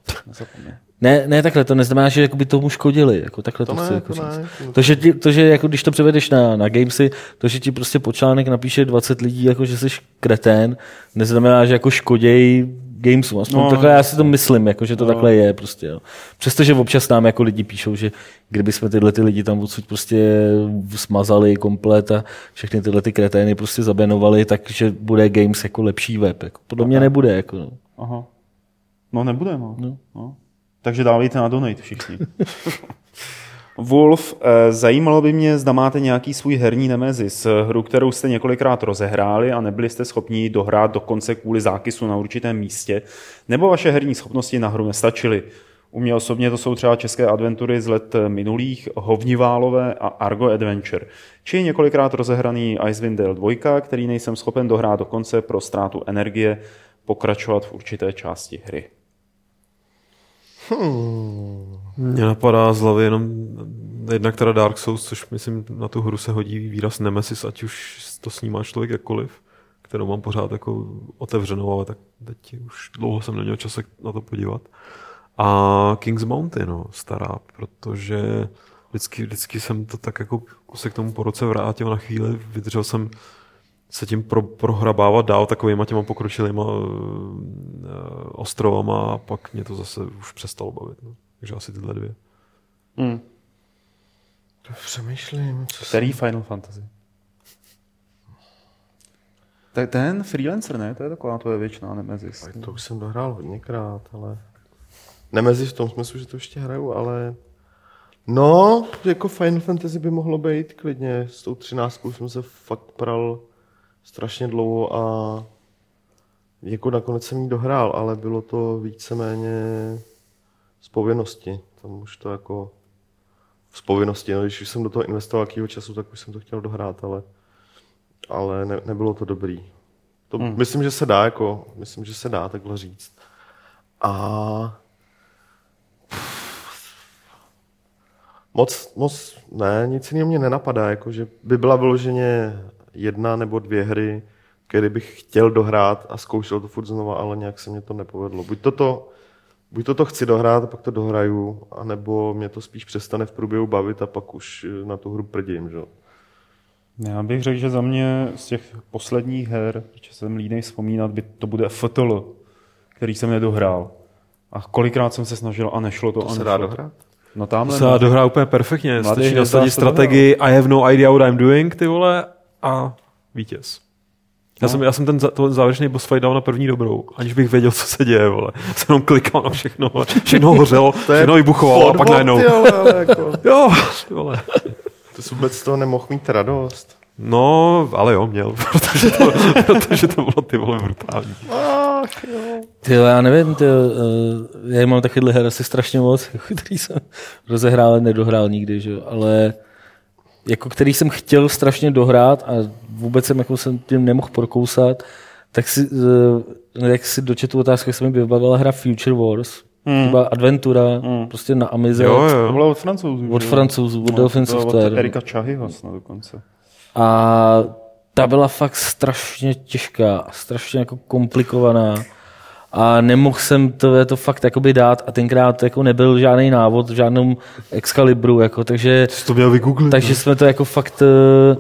Ne, ne takhle, to neznamená, že by tomu škodili. Jako takhle to, to chci ne, jako to říct. Ne. To, že, ti, to, že jako, když to převedeš na, na Gamesy, to, že ti prostě počlánek napíše 20 lidí, jako že jsi kretén, neznamená, že jako škoděj Gamesu. Aspoň no, takhle já si to myslím, jako, že to no. takhle je. Prostě, jo. Přestože občas nám jako lidi píšou, že kdyby jsme tyhle ty lidi tam odsud prostě smazali komplet a všechny tyhle ty kretény prostě zabenovali, takže bude Games jako lepší web. Jako. Podle mě nebude. Jako, no. Aha. No nebude, no. no. no. Takže dávejte na donate všichni. Wolf, eh, zajímalo by mě, zda máte nějaký svůj herní nemezis, hru, kterou jste několikrát rozehráli a nebyli jste schopni dohrát dokonce kvůli zákysu na určitém místě, nebo vaše herní schopnosti na hru nestačily. U mě osobně to jsou třeba české adventury z let minulých, Hovniválové a Argo Adventure, či několikrát rozehraný Icewind Dale 2, který nejsem schopen dohrát dokonce pro ztrátu energie, pokračovat v určité části hry. Hmm. Mně napadá z hlavy jenom jedna, která Dark Souls, což myslím na tu hru se hodí výraz Nemesis, ať už to snímá člověk jakkoliv, kterou mám pořád jako otevřenou, ale tak teď už dlouho jsem neměl čas na to podívat. A King's Mountain, no, stará, protože vždycky, vždycky jsem to tak jako se k tomu po roce vrátil na chvíli, vydržel jsem se tím pro, prohrabávat dál takovýma těma pokročilýma uh, ostrovama a pak mě to zase už přestalo bavit. No. Takže asi tyhle dvě. Hmm. To přemýšlím. Co Který jsem... Final Fantasy? Tak ten freelancer, ne? To je taková tvoje věčná Nemezis. To už jsem dohrál hodněkrát, ale... Nemezis v tom smyslu, že to ještě hraju, ale... No, jako Final Fantasy by mohlo být klidně. S tou třináctkou jsem se fakt pral strašně dlouho a jako nakonec jsem ji dohrál, ale bylo to víceméně z povinnosti. Tam už to jako z povinnosti, no, když už jsem do toho investoval jakýho času, tak už jsem to chtěl dohrát, ale, ale ne, nebylo to dobrý. To, hmm. Myslím, že se dá, jako, myslím, že se dá takhle říct. A moc, moc ne, nic jiného mě nenapadá, jako, že by byla vyloženě jedna nebo dvě hry, které bych chtěl dohrát a zkoušel to furt znova, ale nějak se mě to nepovedlo. Buď toto, buď toto chci dohrát a pak to dohraju, anebo mě to spíš přestane v průběhu bavit a pak už na tu hru prdím. Že? Já bych řekl, že za mě z těch posledních her, protože jsem línej vzpomínat, by to bude FTL, který jsem nedohrál. A kolikrát jsem se snažil a nešlo to. To a se dá to. dohrát? No tamhle. se dá dohrát úplně perfektně. Mladý Stačí nasadit strategii I have no idea what I'm doing, ty vole, a vítěz. Já, jsem, já jsem ten, za- ten závěrečný boss fight dal na první dobrou, aniž bych věděl, co se děje, vole. Jsem jenom klikal na všechno, vole. všechno hořelo, všechno vybuchovalo a pak najednou. ale jako, Jo, ty vole. to jsi vůbec z toho nemohl mít radost. No, ale jo, měl, protože to, protože to bylo ty vole brutální. Ach, jo. Ty, jo, já nevím, ty, uh, já mám takovýhle her asi strašně moc, který jsem rozehrál, ale nedohrál nikdy, že? jo, ale jako který jsem chtěl strašně dohrát a vůbec jsem jako jsem tím nemohl prokousat, tak si, uh, jak si do chatu otázky, jak se mi vybavila hra Future Wars, hmm. byla adventura, hmm. prostě na Amize, Jo, To jo. bylo od francouzů. od francouzů, od No, Dolphin to bylo Software. Od Erika Chahyho snad dokonce. A ta byla fakt strašně těžká, strašně jako komplikovaná. A nemohl jsem to, to fakt jakoby dát a tenkrát jako nebyl žádný návod v žádném Excalibru, jako, takže, Jsi to měl vygooglit. takže jsme to jako fakt eh,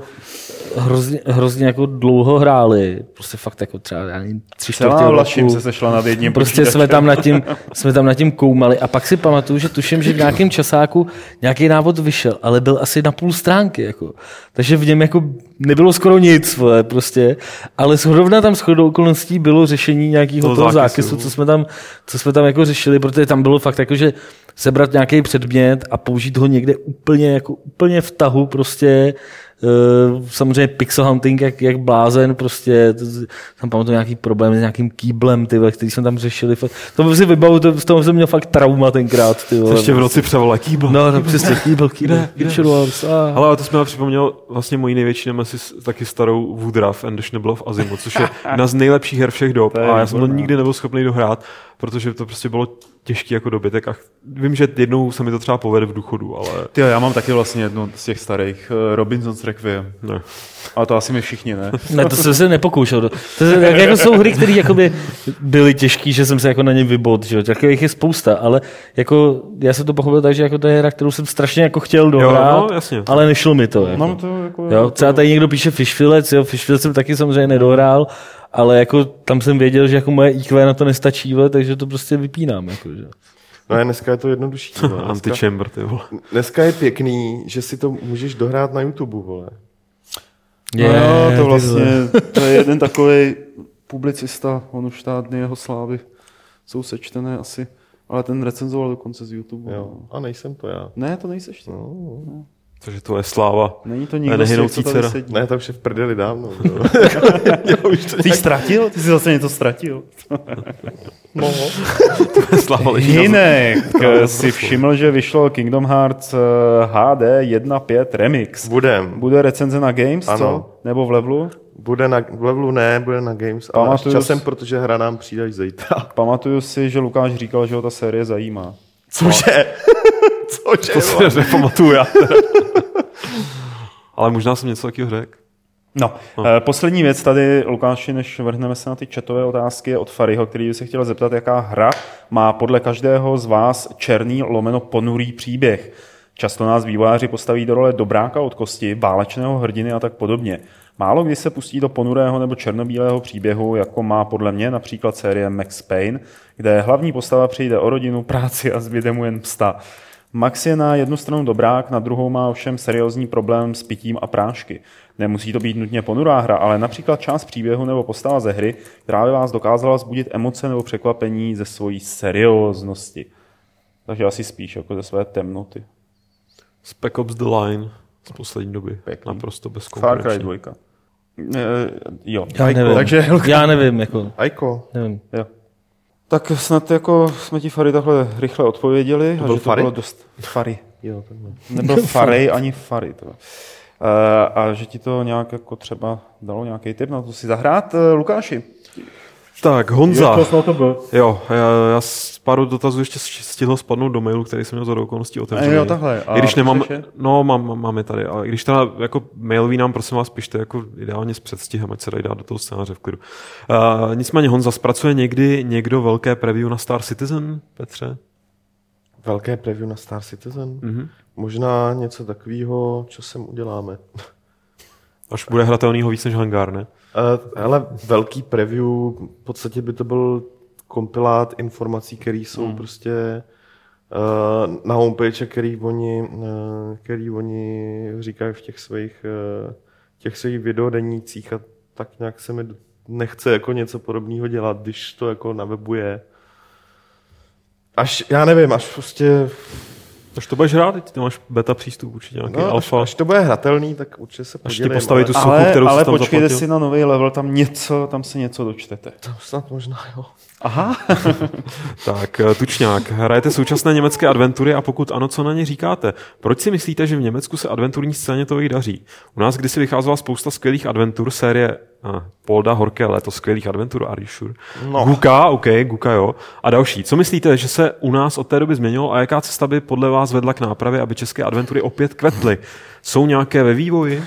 hrozně, hrozně jako dlouho hráli. Prostě fakt jako třeba já nevím, tři čtvrtě roku. se sešla nad jedním Prostě počítačem. jsme tam, nad tím, jsme tam nad tím koumali a pak si pamatuju, že tuším, že v nějakém časáku nějaký návod vyšel, ale byl asi na půl stránky. Jako. Takže v něm jako nebylo skoro nic, vole, prostě. Ale zrovna tam shodou okolností bylo řešení nějakého Toho toho, zákesu. zákesu, co jsme tam, co jsme tam jako řešili, protože tam bylo fakt jako, že sebrat nějaký předmět a použít ho někde úplně, jako úplně v tahu prostě samozřejmě pixel hunting jak, jak blázen, prostě to, tam pamatuju nějaký problém s nějakým kýblem, ty vole, který jsme tam řešili. Fakt- To si vybavu, to, z toho jsem měl fakt trauma tenkrát. Ty vole. Ještě v noci převolá kýbl. No, no přesně, kýbl, kýbl. Ale to jsme mi připomněl vlastně mojí největší nemesis, taky starou Woodraff and the Schnibble of Azimuth, což je jedna z nejlepších her všech dob. A já jsem to nikdy nebyl schopný dohrát, protože to prostě bylo těžký jako dobytek. A vím, že jednou se mi to třeba povede v důchodu, ale Ty jo, já mám taky vlastně jednu z těch starých, eh, Robinson's Requiem. ne. Ale to asi my všichni, ne? Ne, to jsem se nepokoušel. To, je, jak, jako jsou hry, které jakoby byly těžké, že jsem se jako na ně vybod, že jo. Takových je spousta, ale jako já jsem to pochopil tak, že jako to je hra, kterou jsem strašně jako chtěl dohrát, no, jasně. ale nešlo mi to. Jako. No, to jako, Jo, třeba tady někdo píše Fishfilec, jo, Fishfilec jsem taky samozřejmě nedohrál, ale jako tam jsem věděl, že jako moje IQ na to nestačí, vole, takže to prostě vypínám. Jako, že. No a dneska je to jednodušší. Vole. Antichamber, ty vole. dneska je pěkný, že si to můžeš dohrát na YouTube, vole. No jo, to vlastně, to je jeden takový publicista, on už ta dny jeho slávy jsou sečtené asi, ale ten recenzoval dokonce z YouTube. Jo. A nejsem to já. Ne, to nejseš ty. No, Takže to je sláva. Není to nikdo co tady sedí. ne, to už je v prdeli dávno. Jo. Já už to Ty jsi ztratil? Ty jsi zase něco ztratil. mohl. sláva leží na Jinak eh, si všiml, že vyšlo Kingdom Hearts eh, HD 1.5 Remix. Budem. Bude recenze na Games, Ano. co? Nebo v levelu? Bude na v levelu ne, bude na Games, ale Pamatuju časem, si- protože hra nám přijde až zítra. Pamatuju si, že Lukáš říkal, že ho ta série zajímá. Cože? Cože? To si nepamatuju já. Ale možná jsem něco takového řekl. No, no. poslední věc tady, Lukáši, než vrhneme se na ty četové otázky, je od Fariho, který by se chtěl zeptat, jaká hra má podle každého z vás černý lomeno ponurý příběh. Často nás vývojáři postaví do role dobráka od kosti, válečného hrdiny a tak podobně. Málo kdy se pustí do ponurého nebo černobílého příběhu, jako má podle mě například série Max Payne, kde hlavní postava přijde o rodinu, práci a zbyde mu jen psta. Max je na jednu stranu dobrák, na druhou má ovšem seriózní problém s pitím a prášky. Nemusí to být nutně ponurá hra, ale například část příběhu nebo postava ze hry, která by vás dokázala zbudit emoce nebo překvapení ze svojí serióznosti. Takže asi spíš jako ze své temnoty. Spec Ops The Line z poslední doby. Pěkný. Naprosto bez Far Cry 2. E, jo. Já nevím. Takže Já nevím, jako, Ajko. nevím. Jo. Tak snad jako jsme ti Fary takhle rychle odpověděli. To byl že to Fary? bylo dost... Fary. Jo, takhle. Nebyl Fary ani Fary. To. Uh, a že ti to nějak jako třeba dalo nějaký tip na to si zahrát. Uh, Lukáši. Tak, Honza. to byl. Jo, já, já s pár dotazů ještě stihl spadnout do mailu, který jsem měl za okolností otevřený. Jo, takhle. A I když nemám, no mám, mám- mám je tady, ale i když teda jako mailový nám, prosím vás, pište jako ideálně s předstihem, ať se dají dát do toho scénáře v klidu. Uh, nicméně Honza, zpracuje někdy někdo velké preview na Star Citizen, Petře? Velké preview na Star Citizen. Mhm. Mm-hmm. Možná něco takového, co sem uděláme. Až bude hratelnýho víc než hangár, ne? Ale velký preview, v podstatě by to byl kompilát informací, které jsou hmm. prostě uh, na homepage, který oni, uh, který oni říkají v těch svých, uh, těch svých videodenících a tak nějak se mi nechce jako něco podobného dělat, když to jako na webu je. Až, já nevím, až prostě Až to budeš hrát, ty máš beta přístup určitě nějaký no, alfa. Až, až, to bude hratelný, tak určitě se podělím. Až ti postaví tu sochu, ale, kterou ale tam počkejte zaplatil. si na nový level, tam něco, tam se něco dočtete. To snad možná, jo. Aha. tak, eh, Tučňák, hrajete současné německé adventury a pokud ano, co na ně říkáte? Proč si myslíte, že v Německu se adventurní scéně to daří? U nás kdysi vycházela spousta skvělých adventur, série uh, Polda, Horké léto, skvělých adventur, are you sure? No. Guka, OK, Guka jo. A další. Co myslíte, že se u nás od té doby změnilo a jaká cesta by podle vás vedla k nápravě, aby české adventury opět kvetly? Jsou nějaké ve vývoji?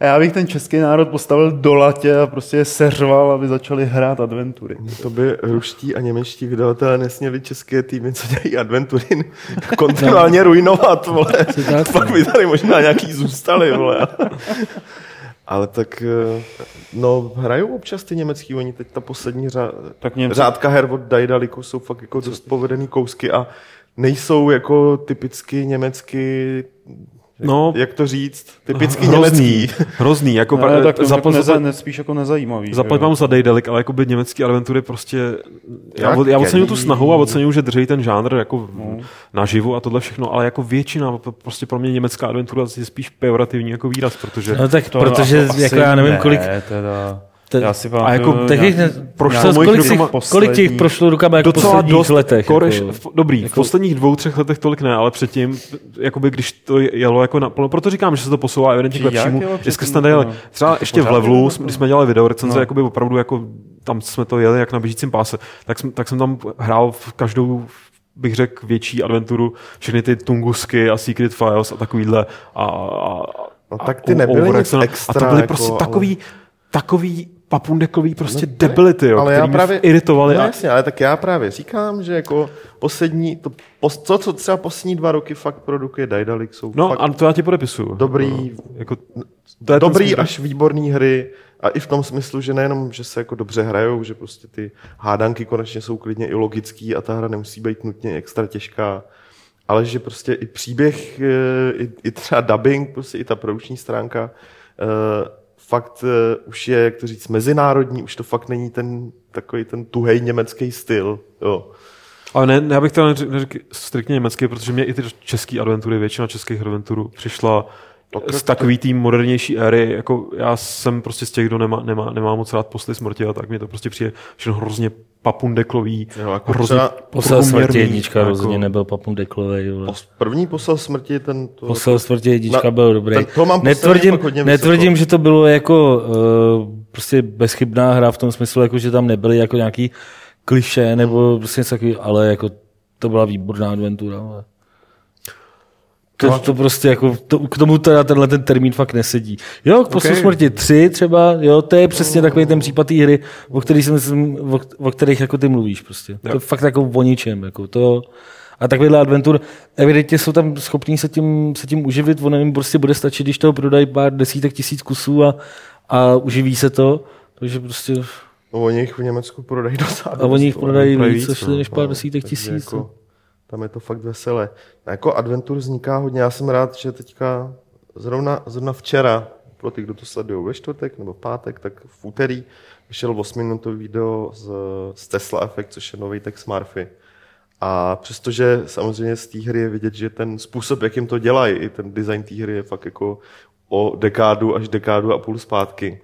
Já bych ten český národ postavil do latě a prostě je seřval, aby začali hrát adventury. To by ruští a němečtí vydavatelé nesměli české týmy, co dělají adventury, kontinuálně ruinovat, vole. Pak by tady možná nějaký zůstali, vole. Ale tak, eh, no, hrajou občas ty německý, oni teď ta poslední řa, tak Němci... řádka her od Daidaliku jsou fakt jako dost povedený kousky a nejsou jako typicky německy No, jak to říct? Typicky hrozný, německý. Hrozný, jako no, tak zapl, neza, ne, spíš jako nezajímavý. Zaplať mám za Daedalic, ale jako by německý adventury prostě... Já, já ocením tu snahu a ocením, že drží ten žánr jako no. naživu a tohle všechno, ale jako většina, prostě pro mě německá adventura je spíš pejorativní jako výraz, protože... No tak, to protože jako já nevím, kolik... Ne, teda. Te, já si a jako nějaký, prošlo kolik, těch, kolik těch prošlo rukama jako docela posledních dost, letech? Koreš, jako, v, dobrý, jako, v posledních dvou, třech letech tolik ne, ale předtím, jakoby když to jelo jako na proto říkám, že se to posouvá evidentně k lepšímu. Dneska jsme dali, třeba ještě v levelu, když jsme dělali video recenze, no. jakoby opravdu jako tam jsme to jeli jak na běžícím páse, tak, jsem, tak jsem tam hrál v každou bych řekl větší adventuru, všechny ty Tungusky a Secret Files a takovýhle a, a, no, tak ty nebyly nic extra, A to byly prostě jako, takový, takový papundekový prostě no, debility, jo, ale já právě, iritovali. No, a... jasně, ale tak já právě říkám, že jako poslední, to, to, co třeba poslední dva roky fakt produkuje Daedalic, jsou No, fakt a to já ti podepisuju. Dobrý, no, jako, to je dobrý až výborný hry a i v tom smyslu, že nejenom, že se jako dobře hrajou, že prostě ty hádanky konečně jsou klidně i logický a ta hra nemusí být nutně extra těžká, ale že prostě i příběh, eh, i, i třeba dubbing, prostě i ta produkční stránka, uh, fakt uh, už je, jak to říct, mezinárodní, už to fakt není ten takový ten tuhej německý styl. Jo. Ale ne, já bych to neřekl striktně německý, protože mě i ty české adventury, většina českých adventurů přišla z takový tým modernější éry, jako já jsem prostě z těch, kdo nemá, nemá, nemá moc rád posly smrti a tak mi to prostě přijde všechno hrozně papundeklový. Jo, jako hrozně posel smrti jednička jako... rozhodně nebyl papundeklový. První posel smrti, ten... To, posel smrti jednička na, byl dobrý. Ten, to mám netvrdím, netvrdím, že to bylo jako uh, prostě bezchybná hra v tom smyslu, jako, že tam nebyly jako nějaký kliše nebo prostě něco takový, ale jako to byla výborná adventura. Ale... To, no. to prostě jako, to, k tomu teda tenhle ten termín fakt nesedí. Jo, k poslu okay. smrti 3 třeba, jo, to je přesně takový ten případ té hry, o kterých, jsem, o, o kterých jako ty mluvíš prostě. Jo. To je fakt jako o ničem, jako to, a takovýhle adventur, evidentně jsou tam schopní se tím, se tím uživit, ono jim prostě bude stačit, když toho prodají pár desítek tisíc kusů a, a uživí se to, takže prostě... No, oni jich v Německu prodají docela. A oni jich prodají víc, víc no. než pár no, desítek tisíc. Jako... Tam je to fakt veselé. Jako adventur vzniká hodně, já jsem rád, že teďka zrovna, zrovna včera, pro ty, kdo to sledují ve čtvrtek nebo pátek, tak v úterý vyšel 8-minutový video z, z Tesla Effect, což je nový text Murphy. A přestože samozřejmě z té hry je vidět, že ten způsob, jakým to dělají, i ten design té hry je fakt jako o dekádu až dekádu a půl zpátky,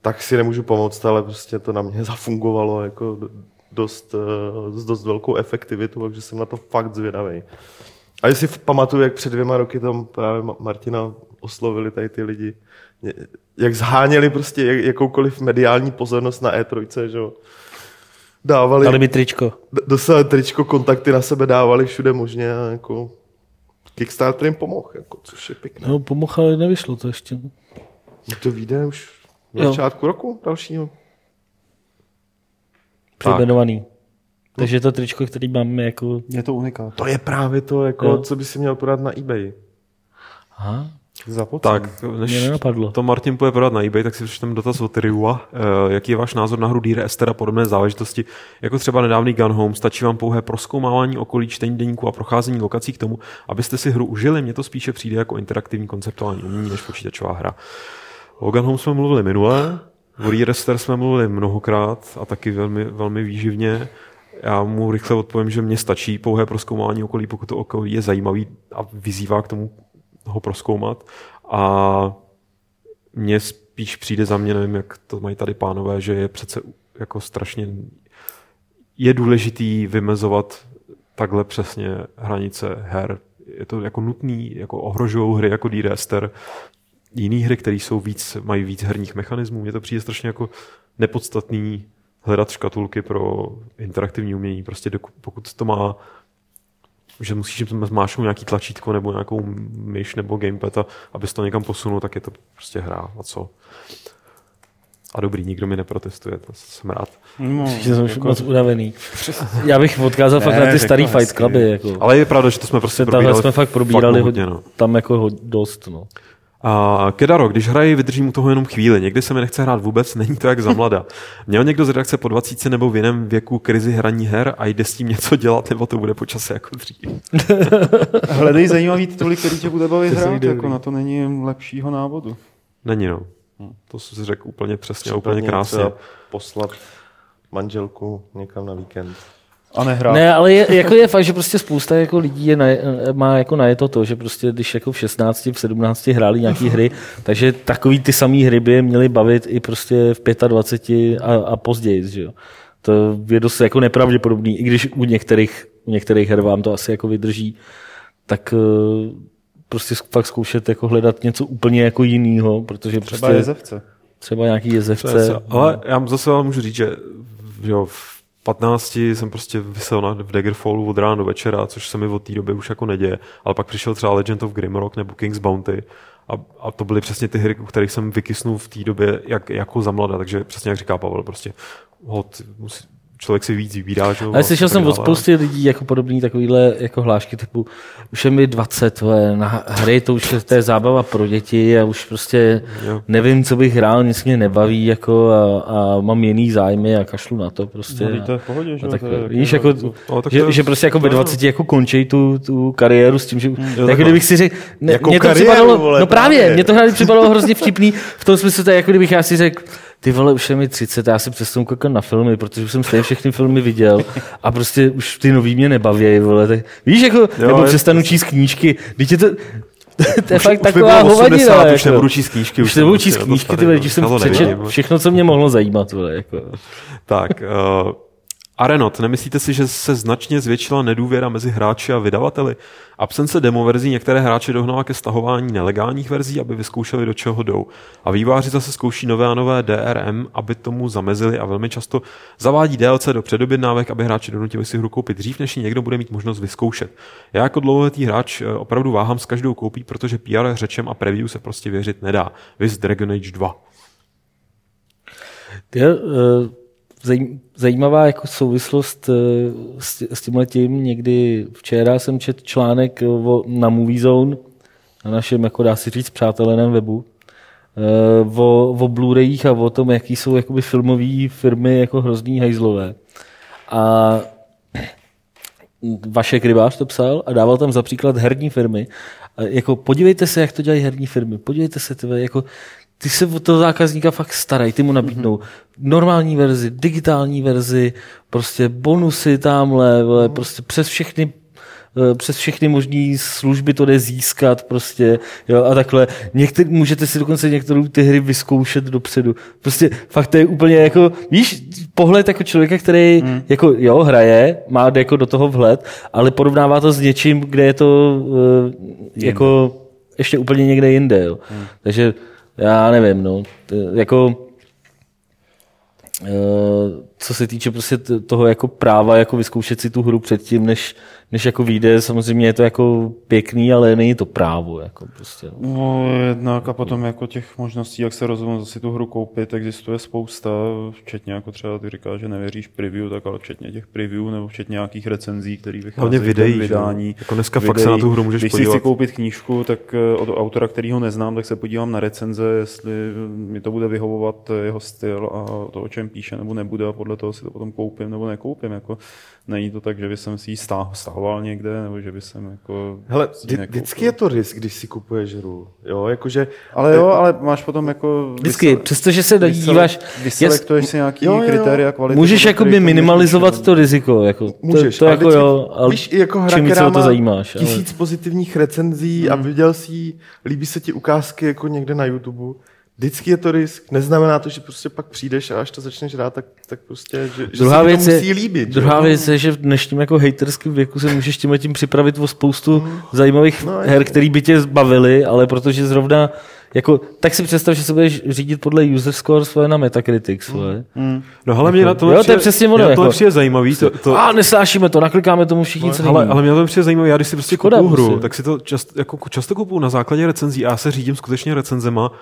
tak si nemůžu pomoct, ale prostě to na mě zafungovalo jako dost, eh, dost velkou efektivitu, takže jsem na to fakt zvědavý. A jestli pamatuju, jak před dvěma roky tam právě Martina oslovili tady ty lidi, jak zháněli prostě jakoukoliv mediální pozornost na E3, že jo. Dávali, Dali mi tričko. Dostali tričko, kontakty na sebe dávali všude možně a jako Kickstarter jim pomohl, jako, což je pěkné. No pomohl, ale nevyšlo to ještě. No to vyjde už v začátku roku dalšího přejmenovaný. Takže to tričko, který máme jako... Je to unikát. To je právě to, jako, co by si měl podat na eBay. Aha. Tak, než to Martin půjde prodat na eBay, tak si přečtem dotaz od Ryua. Eh, jaký je váš názor na hru Dear Esther a podobné záležitosti? Jako třeba nedávný Gun Home, stačí vám pouhé proskoumávání okolí, čtení deníku a procházení lokací k tomu, abyste si hru užili? Mně to spíše přijde jako interaktivní konceptuální umění než počítačová hra. O Gun Home jsme mluvili minule, o Dear Esther jsme mluvili mnohokrát a taky velmi, velmi výživně. Já mu rychle odpovím, že mě stačí pouhé proskoumání okolí, pokud to okolí je zajímavý a vyzývá k tomu ho proskoumat. A mně spíš přijde za mě, nevím, jak to mají tady pánové, že je přece jako strašně je důležitý vymezovat takhle přesně hranice her. Je to jako nutný, jako ohrožují hry jako Dear Jiný hry, které jsou víc, mají víc herních mechanismů. Mně to přijde strašně jako nepodstatný hledat škatulky pro interaktivní umění. Prostě pokud to má že musíš zmášnout nějaký tlačítko nebo nějakou myš nebo gamepad, a abys to někam posunul, tak je to prostě hra a co. A dobrý, nikdo mi neprotestuje, to jsem rád. No, jsem jako... moc unavený. Já bych odkázal ne, fakt na ty starý Fight Cluby. Jako. Ale je pravda, že to jsme prostě probírali. jsme fakt probírali fakt hodně, no. tam jako dost. No. A Kedaro, když hraji, vydržím u toho jenom chvíli. Někdy se mi nechce hrát vůbec, není to jak za mlada. Měl někdo z redakce po 20 nebo v jiném věku krizi hraní her a jde s tím něco dělat, nebo to bude počase jako dřív? Hledej zajímavý tituly, který tě bude bavit hrát, jako na to není lepšího návodu. Není no. To jsi řekl úplně přesně, úplně krásně. Poslat manželku někam na víkend. A nehrát. Ne, ale je, jako je fakt, že prostě spousta jako lidí je na, má jako na to to, že prostě když jako v 16, v 17 hráli nějaký hry, takže takový ty samé hry by je měly bavit i prostě v 25 a, a později, že jo. To je dost jako nepravděpodobný, i když u některých, u některých her vám to asi jako vydrží, tak eh, prostě fakt zkoušet jako hledat něco úplně jako jiného, protože třeba prostě, jezevce. Třeba nějaký jezevce. Třeba, ale já zase vám můžu říct, že jo, v 15 jsem prostě vysel na, v Daggerfallu od rána do večera, což se mi od té doby už jako neděje. Ale pak přišel třeba Legend of Grimrock nebo King's Bounty a, a to byly přesně ty hry, u kterých jsem vykysnul v té době jak, jako za mlada. Takže přesně jak říká Pavel, prostě hod, musí, člověk si víc vybírá. Že? Ale slyšel jsem od spousty lidí jako podobný takovýhle jako hlášky typu už je mi 20, tvoje, na hry to už je, to je zábava pro děti a už prostě jo. nevím, co bych hrál, nic mě nebaví jako a, a mám jiný zájmy a kašlu na to prostě. No, to je v pohodě, že? Tak, víš, jako, no, že, že, prostě jako ve 20 jako končí tu, tu kariéru s tím, že jo, tak kdybych si řekl, ne, jako mě to kariéru, připadalo, vole, no právě, právě, mě to připadalo hrozně vtipný v tom smyslu, to je jako kdybych já si řekl, ty vole, už je mi 30, já si přestanu koukat na filmy, protože už jsem stejně všechny filmy viděl a prostě už ty nový mě nebaví, vole. Tak, víš, jako, jo, nebo přestanu číst knížky, teď je to, to je už, fakt už taková hovadina. Už jako. nebudu číst knížky. Už, už nebudu číst knížky, ty když jsem přečet všechno, co mě mohlo zajímat. Vole, jako. Tak, uh, Arenot, nemyslíte si, že se značně zvětšila nedůvěra mezi hráči a vydavateli? Absence demo verzí některé hráče dohnala ke stahování nelegálních verzí, aby vyzkoušeli, do čeho jdou. A výváři zase zkouší nové a nové DRM, aby tomu zamezili a velmi často zavádí DLC do předobjednávek, aby hráči donutili si hru koupit dřív, než někdo bude mít možnost vyzkoušet. Já jako dlouholetý hráč eh, opravdu váhám s každou koupí, protože PR řečem a preview se prostě věřit nedá. Vys Dragon Age 2. Já, uh zajímavá jako souvislost eh, s, s tímhle tím. Někdy včera jsem četl článek o, na Movie Zone, na našem, jako dá se říct, přáteleném webu, eh, o, o Blu-rayích a o tom, jaký jsou jakoby filmové firmy jako hrozný hajzlové. A vaše Krybář to psal a dával tam za příklad herní firmy. A jako podívejte se, jak to dělají herní firmy. Podívejte se, tyhle, jako ty se o toho zákazníka fakt starají, ty mu nabídnou mm-hmm. normální verzi, digitální verzi, prostě bonusy tamhle, mm-hmm. prostě přes všechny eh, přes všechny možné služby to jde získat prostě, jo, a takhle. Některý, můžete si dokonce některé ty hry vyzkoušet dopředu. Prostě fakt to je úplně jako, víš, pohled jako člověka, který mm. jako, jo, hraje, má jako do toho vhled, ale porovnává to s něčím, kde je to uh, jako ještě úplně někde jinde, jo. Mm. Takže já nevím, no, jako, uh, co se týče prostě toho jako práva jako vyzkoušet si tu hru předtím, než, než jako vyjde, samozřejmě je to jako pěkný, ale není to právo. Jako prostě. No jednak a potom jako těch možností, jak se rozhodnout si tu hru koupit, existuje spousta, včetně jako třeba ty říkáš, že nevěříš preview, tak ale včetně těch preview nebo včetně nějakých recenzí, které vycházejí videí, vydání. Jako dneska videí. fakt se na tu hru můžeš Když podívat. si chci koupit knížku, tak eh, od autora, kterýho neznám, tak se podívám na recenze, jestli mi to bude vyhovovat jeho styl a to, o čem píše, nebo nebude a podle toho si to potom koupím nebo nekoupím. Jako, není to tak, že by jsem si ji stahoval někde, nebo že by jsem jako... Hele, vždycky je to risk, když si kupuješ hru. Jo, jakože... Ale jo, ale máš potom jako... Vždycky, vysele, přestože se díváš... Vyselektuješ si nějaký jo, jo. kritéria kvality. Můžeš jakoby minimalizovat to riziko. Jako, Můžeš. To, to jako jo, ale víš, jako hra, čím která to zajímáš. Tisíc ale... pozitivních recenzí hmm. a viděl si, líbí se ti ukázky jako někde na YouTube, Vždycky je to risk. Neznamená to, že prostě pak přijdeš a až to začneš hrát, tak, tak prostě, že, druhá že věc to musí je, líbit. Druhá že? věc je, že v dnešním jako hejterském věku se můžeš tím tím připravit o spoustu hmm. zajímavých no, her, které by tě zbavily, ale protože zrovna jako, tak si představ, že se budeš řídit podle user score svoje na Metacritic svoje. Mm. No ale mě na to jo, to je přesně ono. Jako, přijde zajímavý. To, to... A nesnášíme to, naklikáme tomu všichni no, ale, ale mě to přijde zajímavý, já když si prostě kupuju hru, tak si to čast, jako často kupuju na základě recenzí a já se řídím skutečně recenzema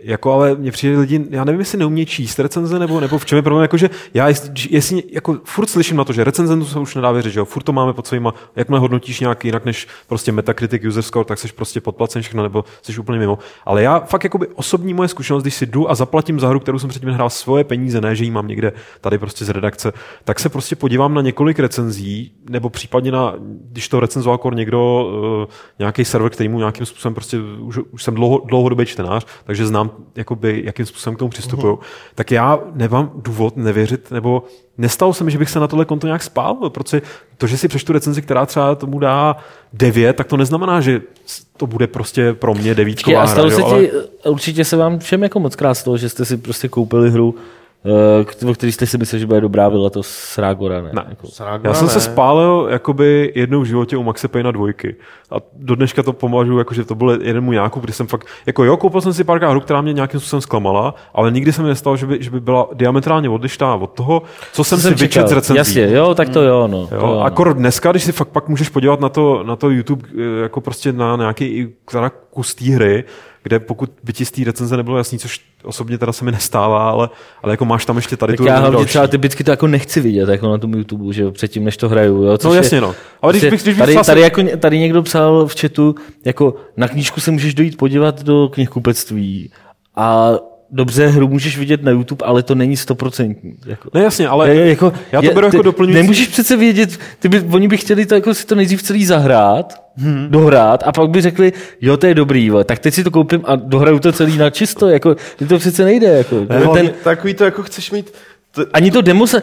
jako ale mě přijde lidi, já nevím, jestli neumějí číst recenze, nebo, nebo v čem je problém, jakože já jestli, jako furt slyším na to, že recenzentu se už nedá věřit, že jo, furt to máme pod svýma, jakmile hodnotíš nějak jinak než prostě Metacritic, user score, tak jsi prostě podplacen všechno, nebo jsi úplně mimo. Ale já fakt jakoby osobní moje zkušenost, když si jdu a zaplatím za hru, kterou jsem předtím hrál svoje peníze, ne, že ji mám někde tady prostě z redakce, tak se prostě podívám na několik recenzí, nebo případně na, když to recenzoval někdo, uh, nějaký server, který mu nějakým způsobem prostě, už, už jsem dlouho, dlouhodobý čtenář, takže znám jakoby, jakým způsobem k tomu přistupují, uh-huh. tak já nemám důvod nevěřit, nebo nestalo se mi, že bych se na tohle konto nějak spál, protože to, že si přečtu recenzi, která třeba tomu dá 9, tak to neznamená, že to bude prostě pro mě devítková hra. Stalo se ti, ale... určitě se vám všem jako moc krát toho, že jste si prostě koupili hru, o který jste si mysleli, že bude dobrá vila, to s Rágora, ne? ne. Jako. Já jsem ne. se spálil jakoby jednou v životě u Maxe Payna dvojky. A do dneška to pomažu, jako, že to byl jeden můj nákup, kdy jsem fakt, jako jo, koupil jsem si pár hru, která mě nějakým způsobem zklamala, ale nikdy se mi nestalo, že by, že by byla diametrálně odlišná od toho, co jsem, jsem si vyčet z recenzí. Jasně, jo, tak to jo, no. Jo, to jo, no. dneska, když si fakt pak můžeš podívat na to, na to YouTube, eh, jako prostě na nějaký kus té hry, kde pokud by ti z té recenze nebylo jasný, což osobně teda se mi nestává, ale, ale jako máš tam ještě tady tak tu já hlavně třeba typicky to jako nechci vidět jako na tom YouTube, že předtím, než to hraju. Jo, no jasně, no. Ale když, když, když tady, tady, jako, tady, někdo psal v chatu, jako na knížku se můžeš dojít podívat do knihkupectví a dobře, hru můžeš vidět na YouTube, ale to není stoprocentní. Jako, no jasně, ale je, jako, já to beru jako doplňující. Nemůžeš přece vědět, ty by, oni by chtěli to, jako si to nejdřív celý zahrát, hmm. dohrát a pak by řekli, jo, to je dobrý, jo, tak teď si to koupím a dohraju to celý na čisto, jako, to přece nejde. Jako, ne, ten, takový to jako chceš mít to... Ani to demo se,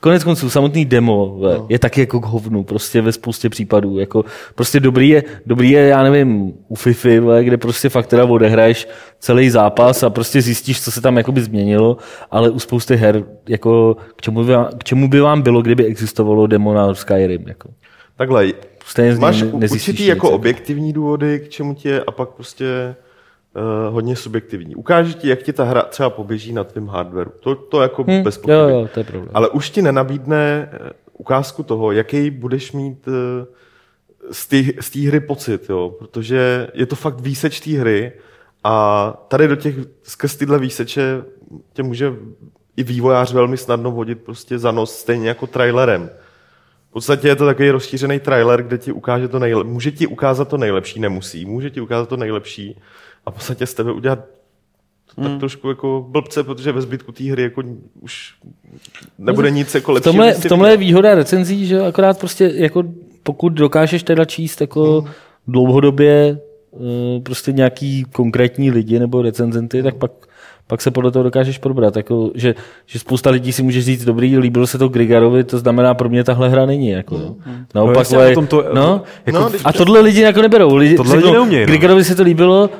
Konec konců, samotný demo no. je taky jako k hovnu, prostě ve spoustě případů. Jako, prostě dobrý je, dobrý je, já nevím, u FIFA, kde prostě fakt teda odehraješ celý zápas a prostě zjistíš, co se tam jakoby změnilo, ale u spousty her, jako, k, čemu by, vám, k čemu by vám bylo, kdyby existovalo demo na Skyrim? Jako. Takhle, Stejně máš určitý jako objektivní důvody, k čemu tě a pak prostě uh, hodně subjektivní. Ukáže ti, jak ti ta hra třeba poběží na tvém hardwareu. To, to jako hmm, bez pochyby. Jo, jo, to je problém. Ale už ti nenabídne eh, ukázku toho, jaký budeš mít uh, z té hry pocit, jo? protože je to fakt výseč té hry a tady do těch, skrz tyhle výseče tě může i vývojář velmi snadno vodit prostě za nos, stejně jako trailerem. V podstatě je to takový rozšířený trailer, kde ti ukáže to nejlepší. Může ti ukázat to nejlepší, nemusí. Může ti ukázat to nejlepší, a v podstatě z tebe udělat tak hmm. trošku jako blbce, protože ve zbytku té hry jako už nebude nic jako lepší. V tomhle, v tomhle je výhoda recenzí, že akorát prostě jako pokud dokážeš teda číst jako hmm. dlouhodobě eh, prostě nějaký konkrétní lidi nebo recenzenty, tak pak pak se podle toho dokážeš probrat. Jako, že, že spousta lidí si může říct, dobrý, líbilo se to Grigarovi, to znamená, pro mě tahle hra není. Jako, mm. Naopak, no, to, no, jako, no, a tohle lidi jako neberou. Lidi, tohle lidi neumějí. No. Grigarovi se to líbilo,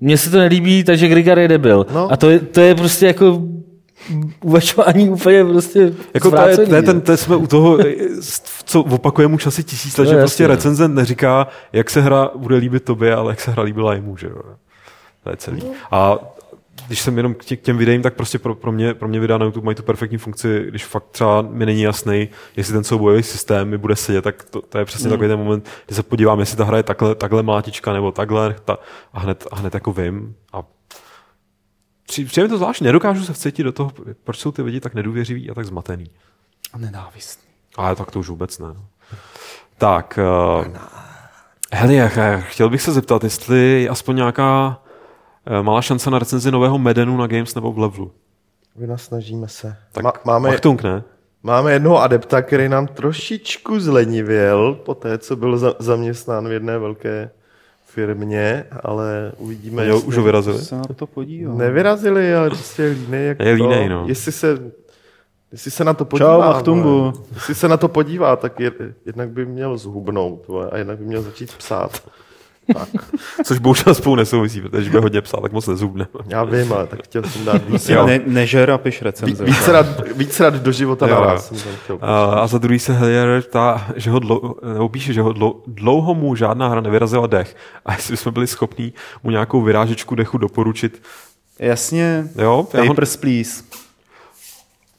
mně se to nelíbí, takže Grigar je debil. No. A to je, to je prostě jako uvažování úplně prostě jako to je, to je ten, to jsme u toho, co opakujeme už asi tisíc let, no, že prostě jasně. recenzent neříká, jak se hra bude líbit tobě, ale jak se hra líbila jemu, že jo. To je celý. A když jsem jenom k těm videím, tak prostě pro, pro, mě, pro mě videa na YouTube mají tu perfektní funkci, když fakt třeba mi není jasný, jestli ten soubojový systém mi bude sedět, tak to, to je přesně mm. takový ten moment, kdy se podívám, jestli ta hra je takhle, takhle mátička nebo takhle ta, a, hned, a hned jako vím. A přijde to zvláštní, nedokážu se vcetit do toho, proč jsou ty lidi tak nedůvěřiví a tak zmatený. A nenávistný. Ale tak to už vůbec ne. Tak, uh, hele, chtěl bych se zeptat, jestli je aspoň nějaká malá šance na recenzi nového Medenu na Games nebo v Levelu. snažíme se. Tak Ma- máme, Achtung, ne? Máme jednoho adepta, který nám trošičku zlenivěl po té, co byl za- zaměstnán v jedné velké firmě, ale uvidíme. Jo, už ho vyrazili? Se na to podívám. Nevyrazili, ale prostě línej. Jak je línej, no. Jestli se Jestli se na to podívá, Čau, jestli se na to podívá, tak je, jednak by měl zhubnout a jednak by měl začít psát. Tak. Což bohužel spolu nesouvisí, protože když by hodně psal, tak moc nezubne. Já vím, ale tak chtěl jsem dát víc. Ne, nežer a piš recenze. Víc rád, víc rád do života jo. naraz. A, a za druhý se Hellier ta, že ho dlou, nebo píše, že ho dlou, dlouho mu žádná hra nevyrazila dech. A jestli jsme byli schopní mu nějakou vyrážečku dechu doporučit. Jasně. Jo, Papers, ho... please.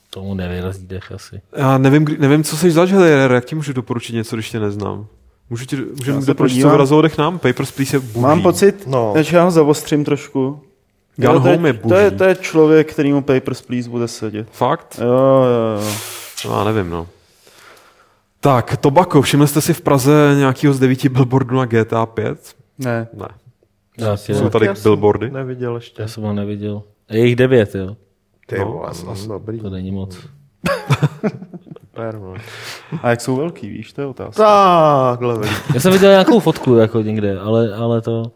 Tomu nevyrazí dech asi. Já nevím, nevím co jsi zač, Hellier, jak ti můžu doporučit něco, když tě neznám? Můžu ti, můžeme doporučit, co vyrazilo dech nám? Papers, please je boží. Mám pocit, no. že já ho zavostřím trošku. Gun jo, Home je, je To je, to je člověk, který mu Papers, Please bude sedět. Fakt? Jo, jo, jo. No, já nevím, no. Tak, Tobako, všimli jste si v Praze nějakého z devíti billboardů na GTA 5? Ne. Ne. Já Jsou tady já billboardy? Neviděl ještě. Já jsem ho neviděl. Je jich devět, jo. Ty no, as, as, dobrý. To není moc. No. A jak jsou velký, víš, to je otázka. Takhle Já jsem viděl nějakou fotku jako někde, ale, ale to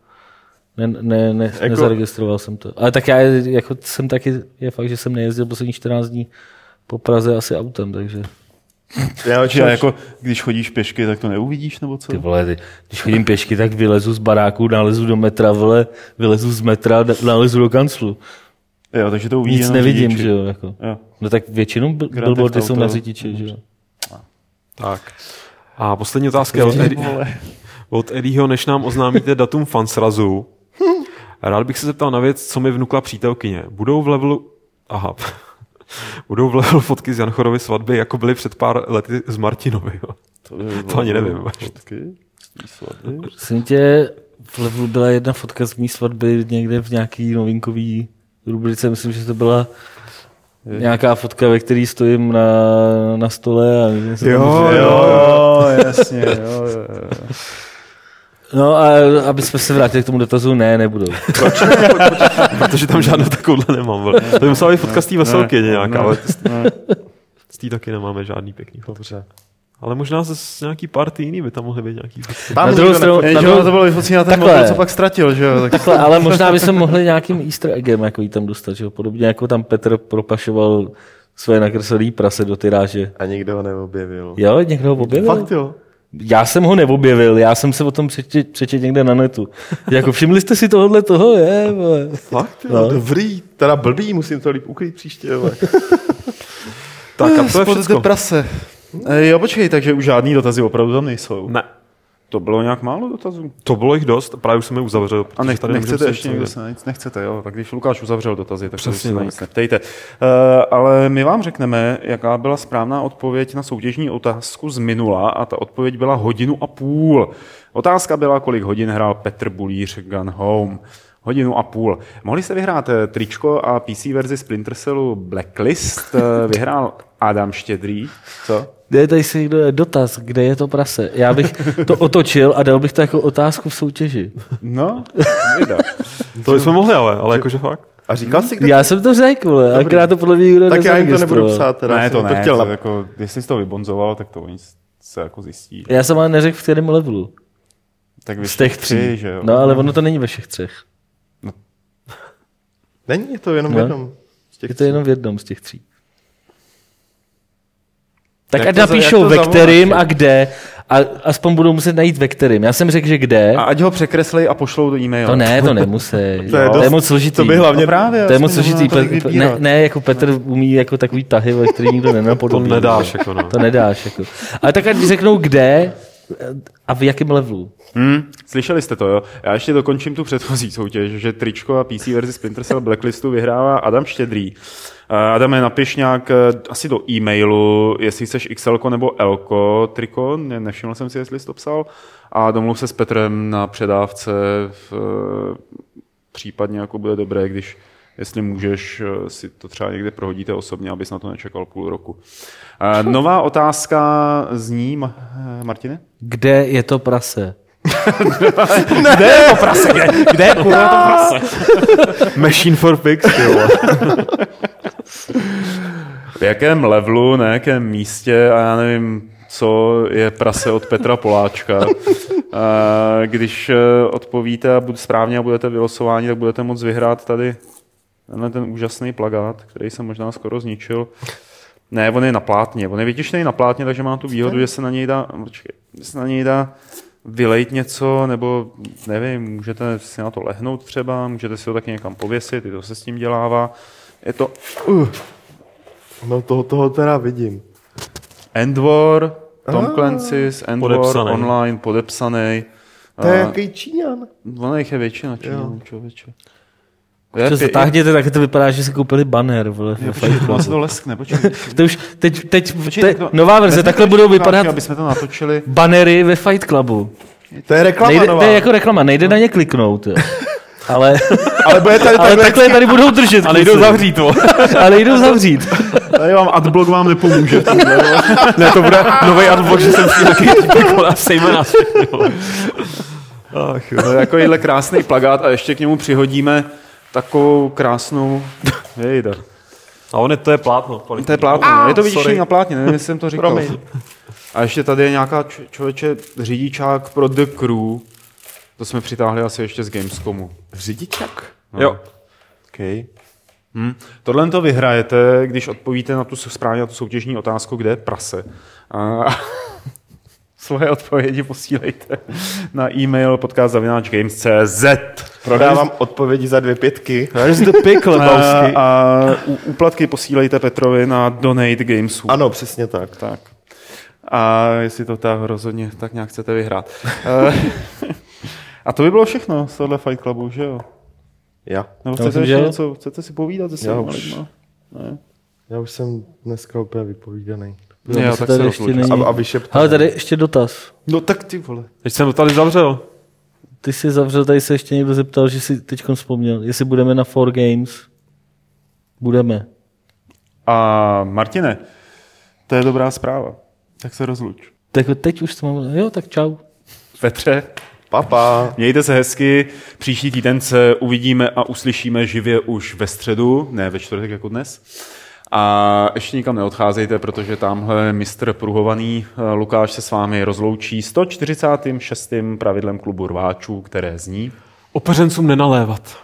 ne, ne, ne, jako... nezaregistroval jsem to. Ale tak já jako jsem taky, je fakt, že jsem nejezdil poslední 14 dní po Praze asi autem, takže... Já, že jako, když chodíš pěšky, tak to neuvidíš, nebo co? Ty vole, ty, když chodím pěšky, tak vylezu z baráku, nalezu do metra, vole, vylezu z metra, nalezu do kanclu. Jo, takže to uvidí Nic nevidím, řidiči. že jo, jako. jo. No tak většinou billboardy jsou na řidiči, že jo. Tak. A poslední otázka od, Edi, od Eddieho, než nám oznámíte datum fansrazu. Rád bych se zeptal na věc, co mi vnukla přítelkyně. Budou v levelu... Aha. Budou v levelu fotky z Janchorovy svatby, jako byly před pár lety z Martinovi. Jo. To, to ani nevím. Fotky Prosím tě, v levelu byla jedna fotka z mý svatby někde v nějaký novinkový rubrice, myslím, že to byla nějaká fotka, ve které stojím na, na stole. A jo, jo, jo, jasně, jo, jo. No a aby jsme se vrátili k tomu dotazu, ne, nebudou. Proč? Protože tam žádnou takovouhle nemám. To by musela být fotka z té veselky nějaká, ale z té taky nemáme žádný pěkný Dobře. Ale možná z nějaký party jiný by tam mohly být nějaký. Tam na druhou stranu, ne, to bylo vyfocení na ten motor, co pak ztratil, že jo? Tak... Takhle, ale možná bychom mohli nějakým easter eggem jako jí tam dostat, že jo? Podobně jako tam Petr propašoval své nakreslené prase do tyráže. A nikdo ho neobjevil. Jo, někdo ho objevil? Fakt jo. Já jsem ho neobjevil, já jsem se o tom přečet, přečet někde na netu. jako všimli jste si tohohle toho, je? Vole. Fakt jo, no. dobrý, teda blbý, musím to líp ukrýt příště. tak a to je prase. E, jo, počkej, takže už žádný dotazy opravdu tam nejsou. Ne. To bylo nějak málo dotazů? To bylo jich dost, právě už jsem je uzavřel. A nech, tady nechcete ještě někdo se nic nechcete, jo? Tak když Lukáš uzavřel dotazy, tak Přesně se na nic neptejte. Uh, ale my vám řekneme, jaká byla správná odpověď na soutěžní otázku z minula a ta odpověď byla hodinu a půl. Otázka byla, kolik hodin hrál Petr Bulíř Gun Home. Hodinu a půl. Mohli jste vyhrát eh, tričko a PC verzi Splinter Cellu Blacklist. Eh, vyhrál Adam Štědrý. Co? Kde tady si někdo dotaz, kde je to prase? Já bych to otočil a dal bych to jako otázku v soutěži. No, to jsme mohli ale, ale jakože fakt. A říkal jsi, kde Já jsem to řekl, ale akorát to podle mě nikdo Tak já jim to nebudu psát. Teda ne, to ne, to chtěl to jako, jestli jsi to vybonzoval, tak to oni se jako zjistí. Já jsem ale neřekl v kterém levelu. Tak z těch tří, tři, že jo? No, ale ono to není ve všech třech. No. Není, je to jenom no. v jednom. Z těch je to jenom v jednom z těch tří. Tak ať napíšou ve kterým a kde a aspoň budou muset najít ve kterým. Já jsem řekl, že kde. A ať ho překreslej a pošlou do e-mailu. To ne, to nemusí. to, je to je moc složitý. To by hlavně no právě. To je moc složitý. Pe- ne, ne, jako Petr umí jako takový tahy, ve který nikdo nenapodobí. To nedáš. Jako no. To nedáš. Jako. Ale tak ať řeknou kde a v jakém levelu? Hmm, slyšeli jste to, jo? Já ještě dokončím tu předchozí soutěž, že tričko a PC verzi Splinter Cell Blacklistu vyhrává Adam Štědrý. Adame, napiš nějak asi do e-mailu, jestli chceš XL nebo L triko, ne, nevšiml jsem si, jestli jsi to psal, a domluv se s Petrem na předávce, v, případně jako bude dobré, když jestli můžeš, si to třeba někde prohodíte osobně, abys na to nečekal půl roku. Nová otázka zní, Martine? Kde je to prase? kde je to prase? Kde, kde je to prase? Machine for pigs, V jakém levelu, na jakém místě a já nevím, co je prase od Petra Poláčka. Když eh, odpovíte a správně a budete vylosováni, tak budete moct vyhrát tady tenhle ten úžasný plagát, který jsem možná skoro zničil. Ne, on je na plátně. On je vytišný na plátně, takže má tu výhodu, že se na něj dá, počkej, se na něj dá vylejt něco, nebo nevím, můžete si na to lehnout třeba, můžete si to taky někam pověsit, i to se s tím dělává. Je to... Uh. No toho, toho teda vidím. Endwar, Tom ah. Clancy's, Endwar podepsaný. online, podepsaný. To je jaký Číňan. Ono jich je většina Číňanů, člověče. Co zatáhněte, tak to vypadá, že si koupili banner. Vole, jo, počkej, se to leskne, počkej. to už, teď, teď, počkej, te, nová verze, takhle budou vypadat aby jsme to natočili. banery ve Fight Clubu. To je reklama nejde, nová. To je jako reklama, nejde na ně kliknout. Jo. Ale, ale, bude tady ale takhle tady budou držet. A nejdou zavřít to. ale nejdou zavřít. Tady vám adblock vám nepomůže. ne, to bude nový adblock, že jsem si taky sejme nás Ach, jo. jako jíhle krásný plagát a ještě k němu přihodíme takovou krásnou... Jejda. A on je, to je plátno. Kvalitní. To je plátno, ah, je to vidíš na plátně, nevím, jestli jsem to říkal. Promiň. A ještě tady je nějaká č- člověče řidičák pro The Crew. To jsme přitáhli asi ještě z Gamescomu. Řidičák? No. Jo. Okay. Hmm. Tohle to vyhrajete, když odpovíte na tu správně na tu soutěžní otázku, kde je prase. A svoje odpovědi posílejte na e-mail podcast.games.cz Prodávám odpovědi za dvě pětky. Where's the pickle, a, a úplatky posílejte Petrovi na Donate Gamesu. Ano, přesně tak. tak. A jestli to tak rozhodně tak nějak chcete vyhrát. a to by bylo všechno z tohle Fight Clubu, že jo? Já. Nebo chcete, myslím, že... něco, chcete si povídat se svými lidmi? Ne? Já už jsem dneska úplně vypovídaný. No, já, tak tady ještě není... a, a Ale tady ještě dotaz. No tak ty vole. Teď jsem to tady zavřel. Ty jsi zavřel, tady se ještě někdo zeptal, že si teď vzpomněl, jestli budeme na Four Games. Budeme. A Martine, to je dobrá zpráva. Tak se rozluč. Tak teď už jsem Jo, tak čau. Petře. Papa. Mějte se hezky. Příští týden se uvidíme a uslyšíme živě už ve středu, ne ve čtvrtek jako dnes. A ještě nikam neodcházejte, protože tamhle mistr pruhovaný eh, Lukáš se s vámi rozloučí 146. pravidlem klubu rváčů, které zní Opeřencům nenalévat.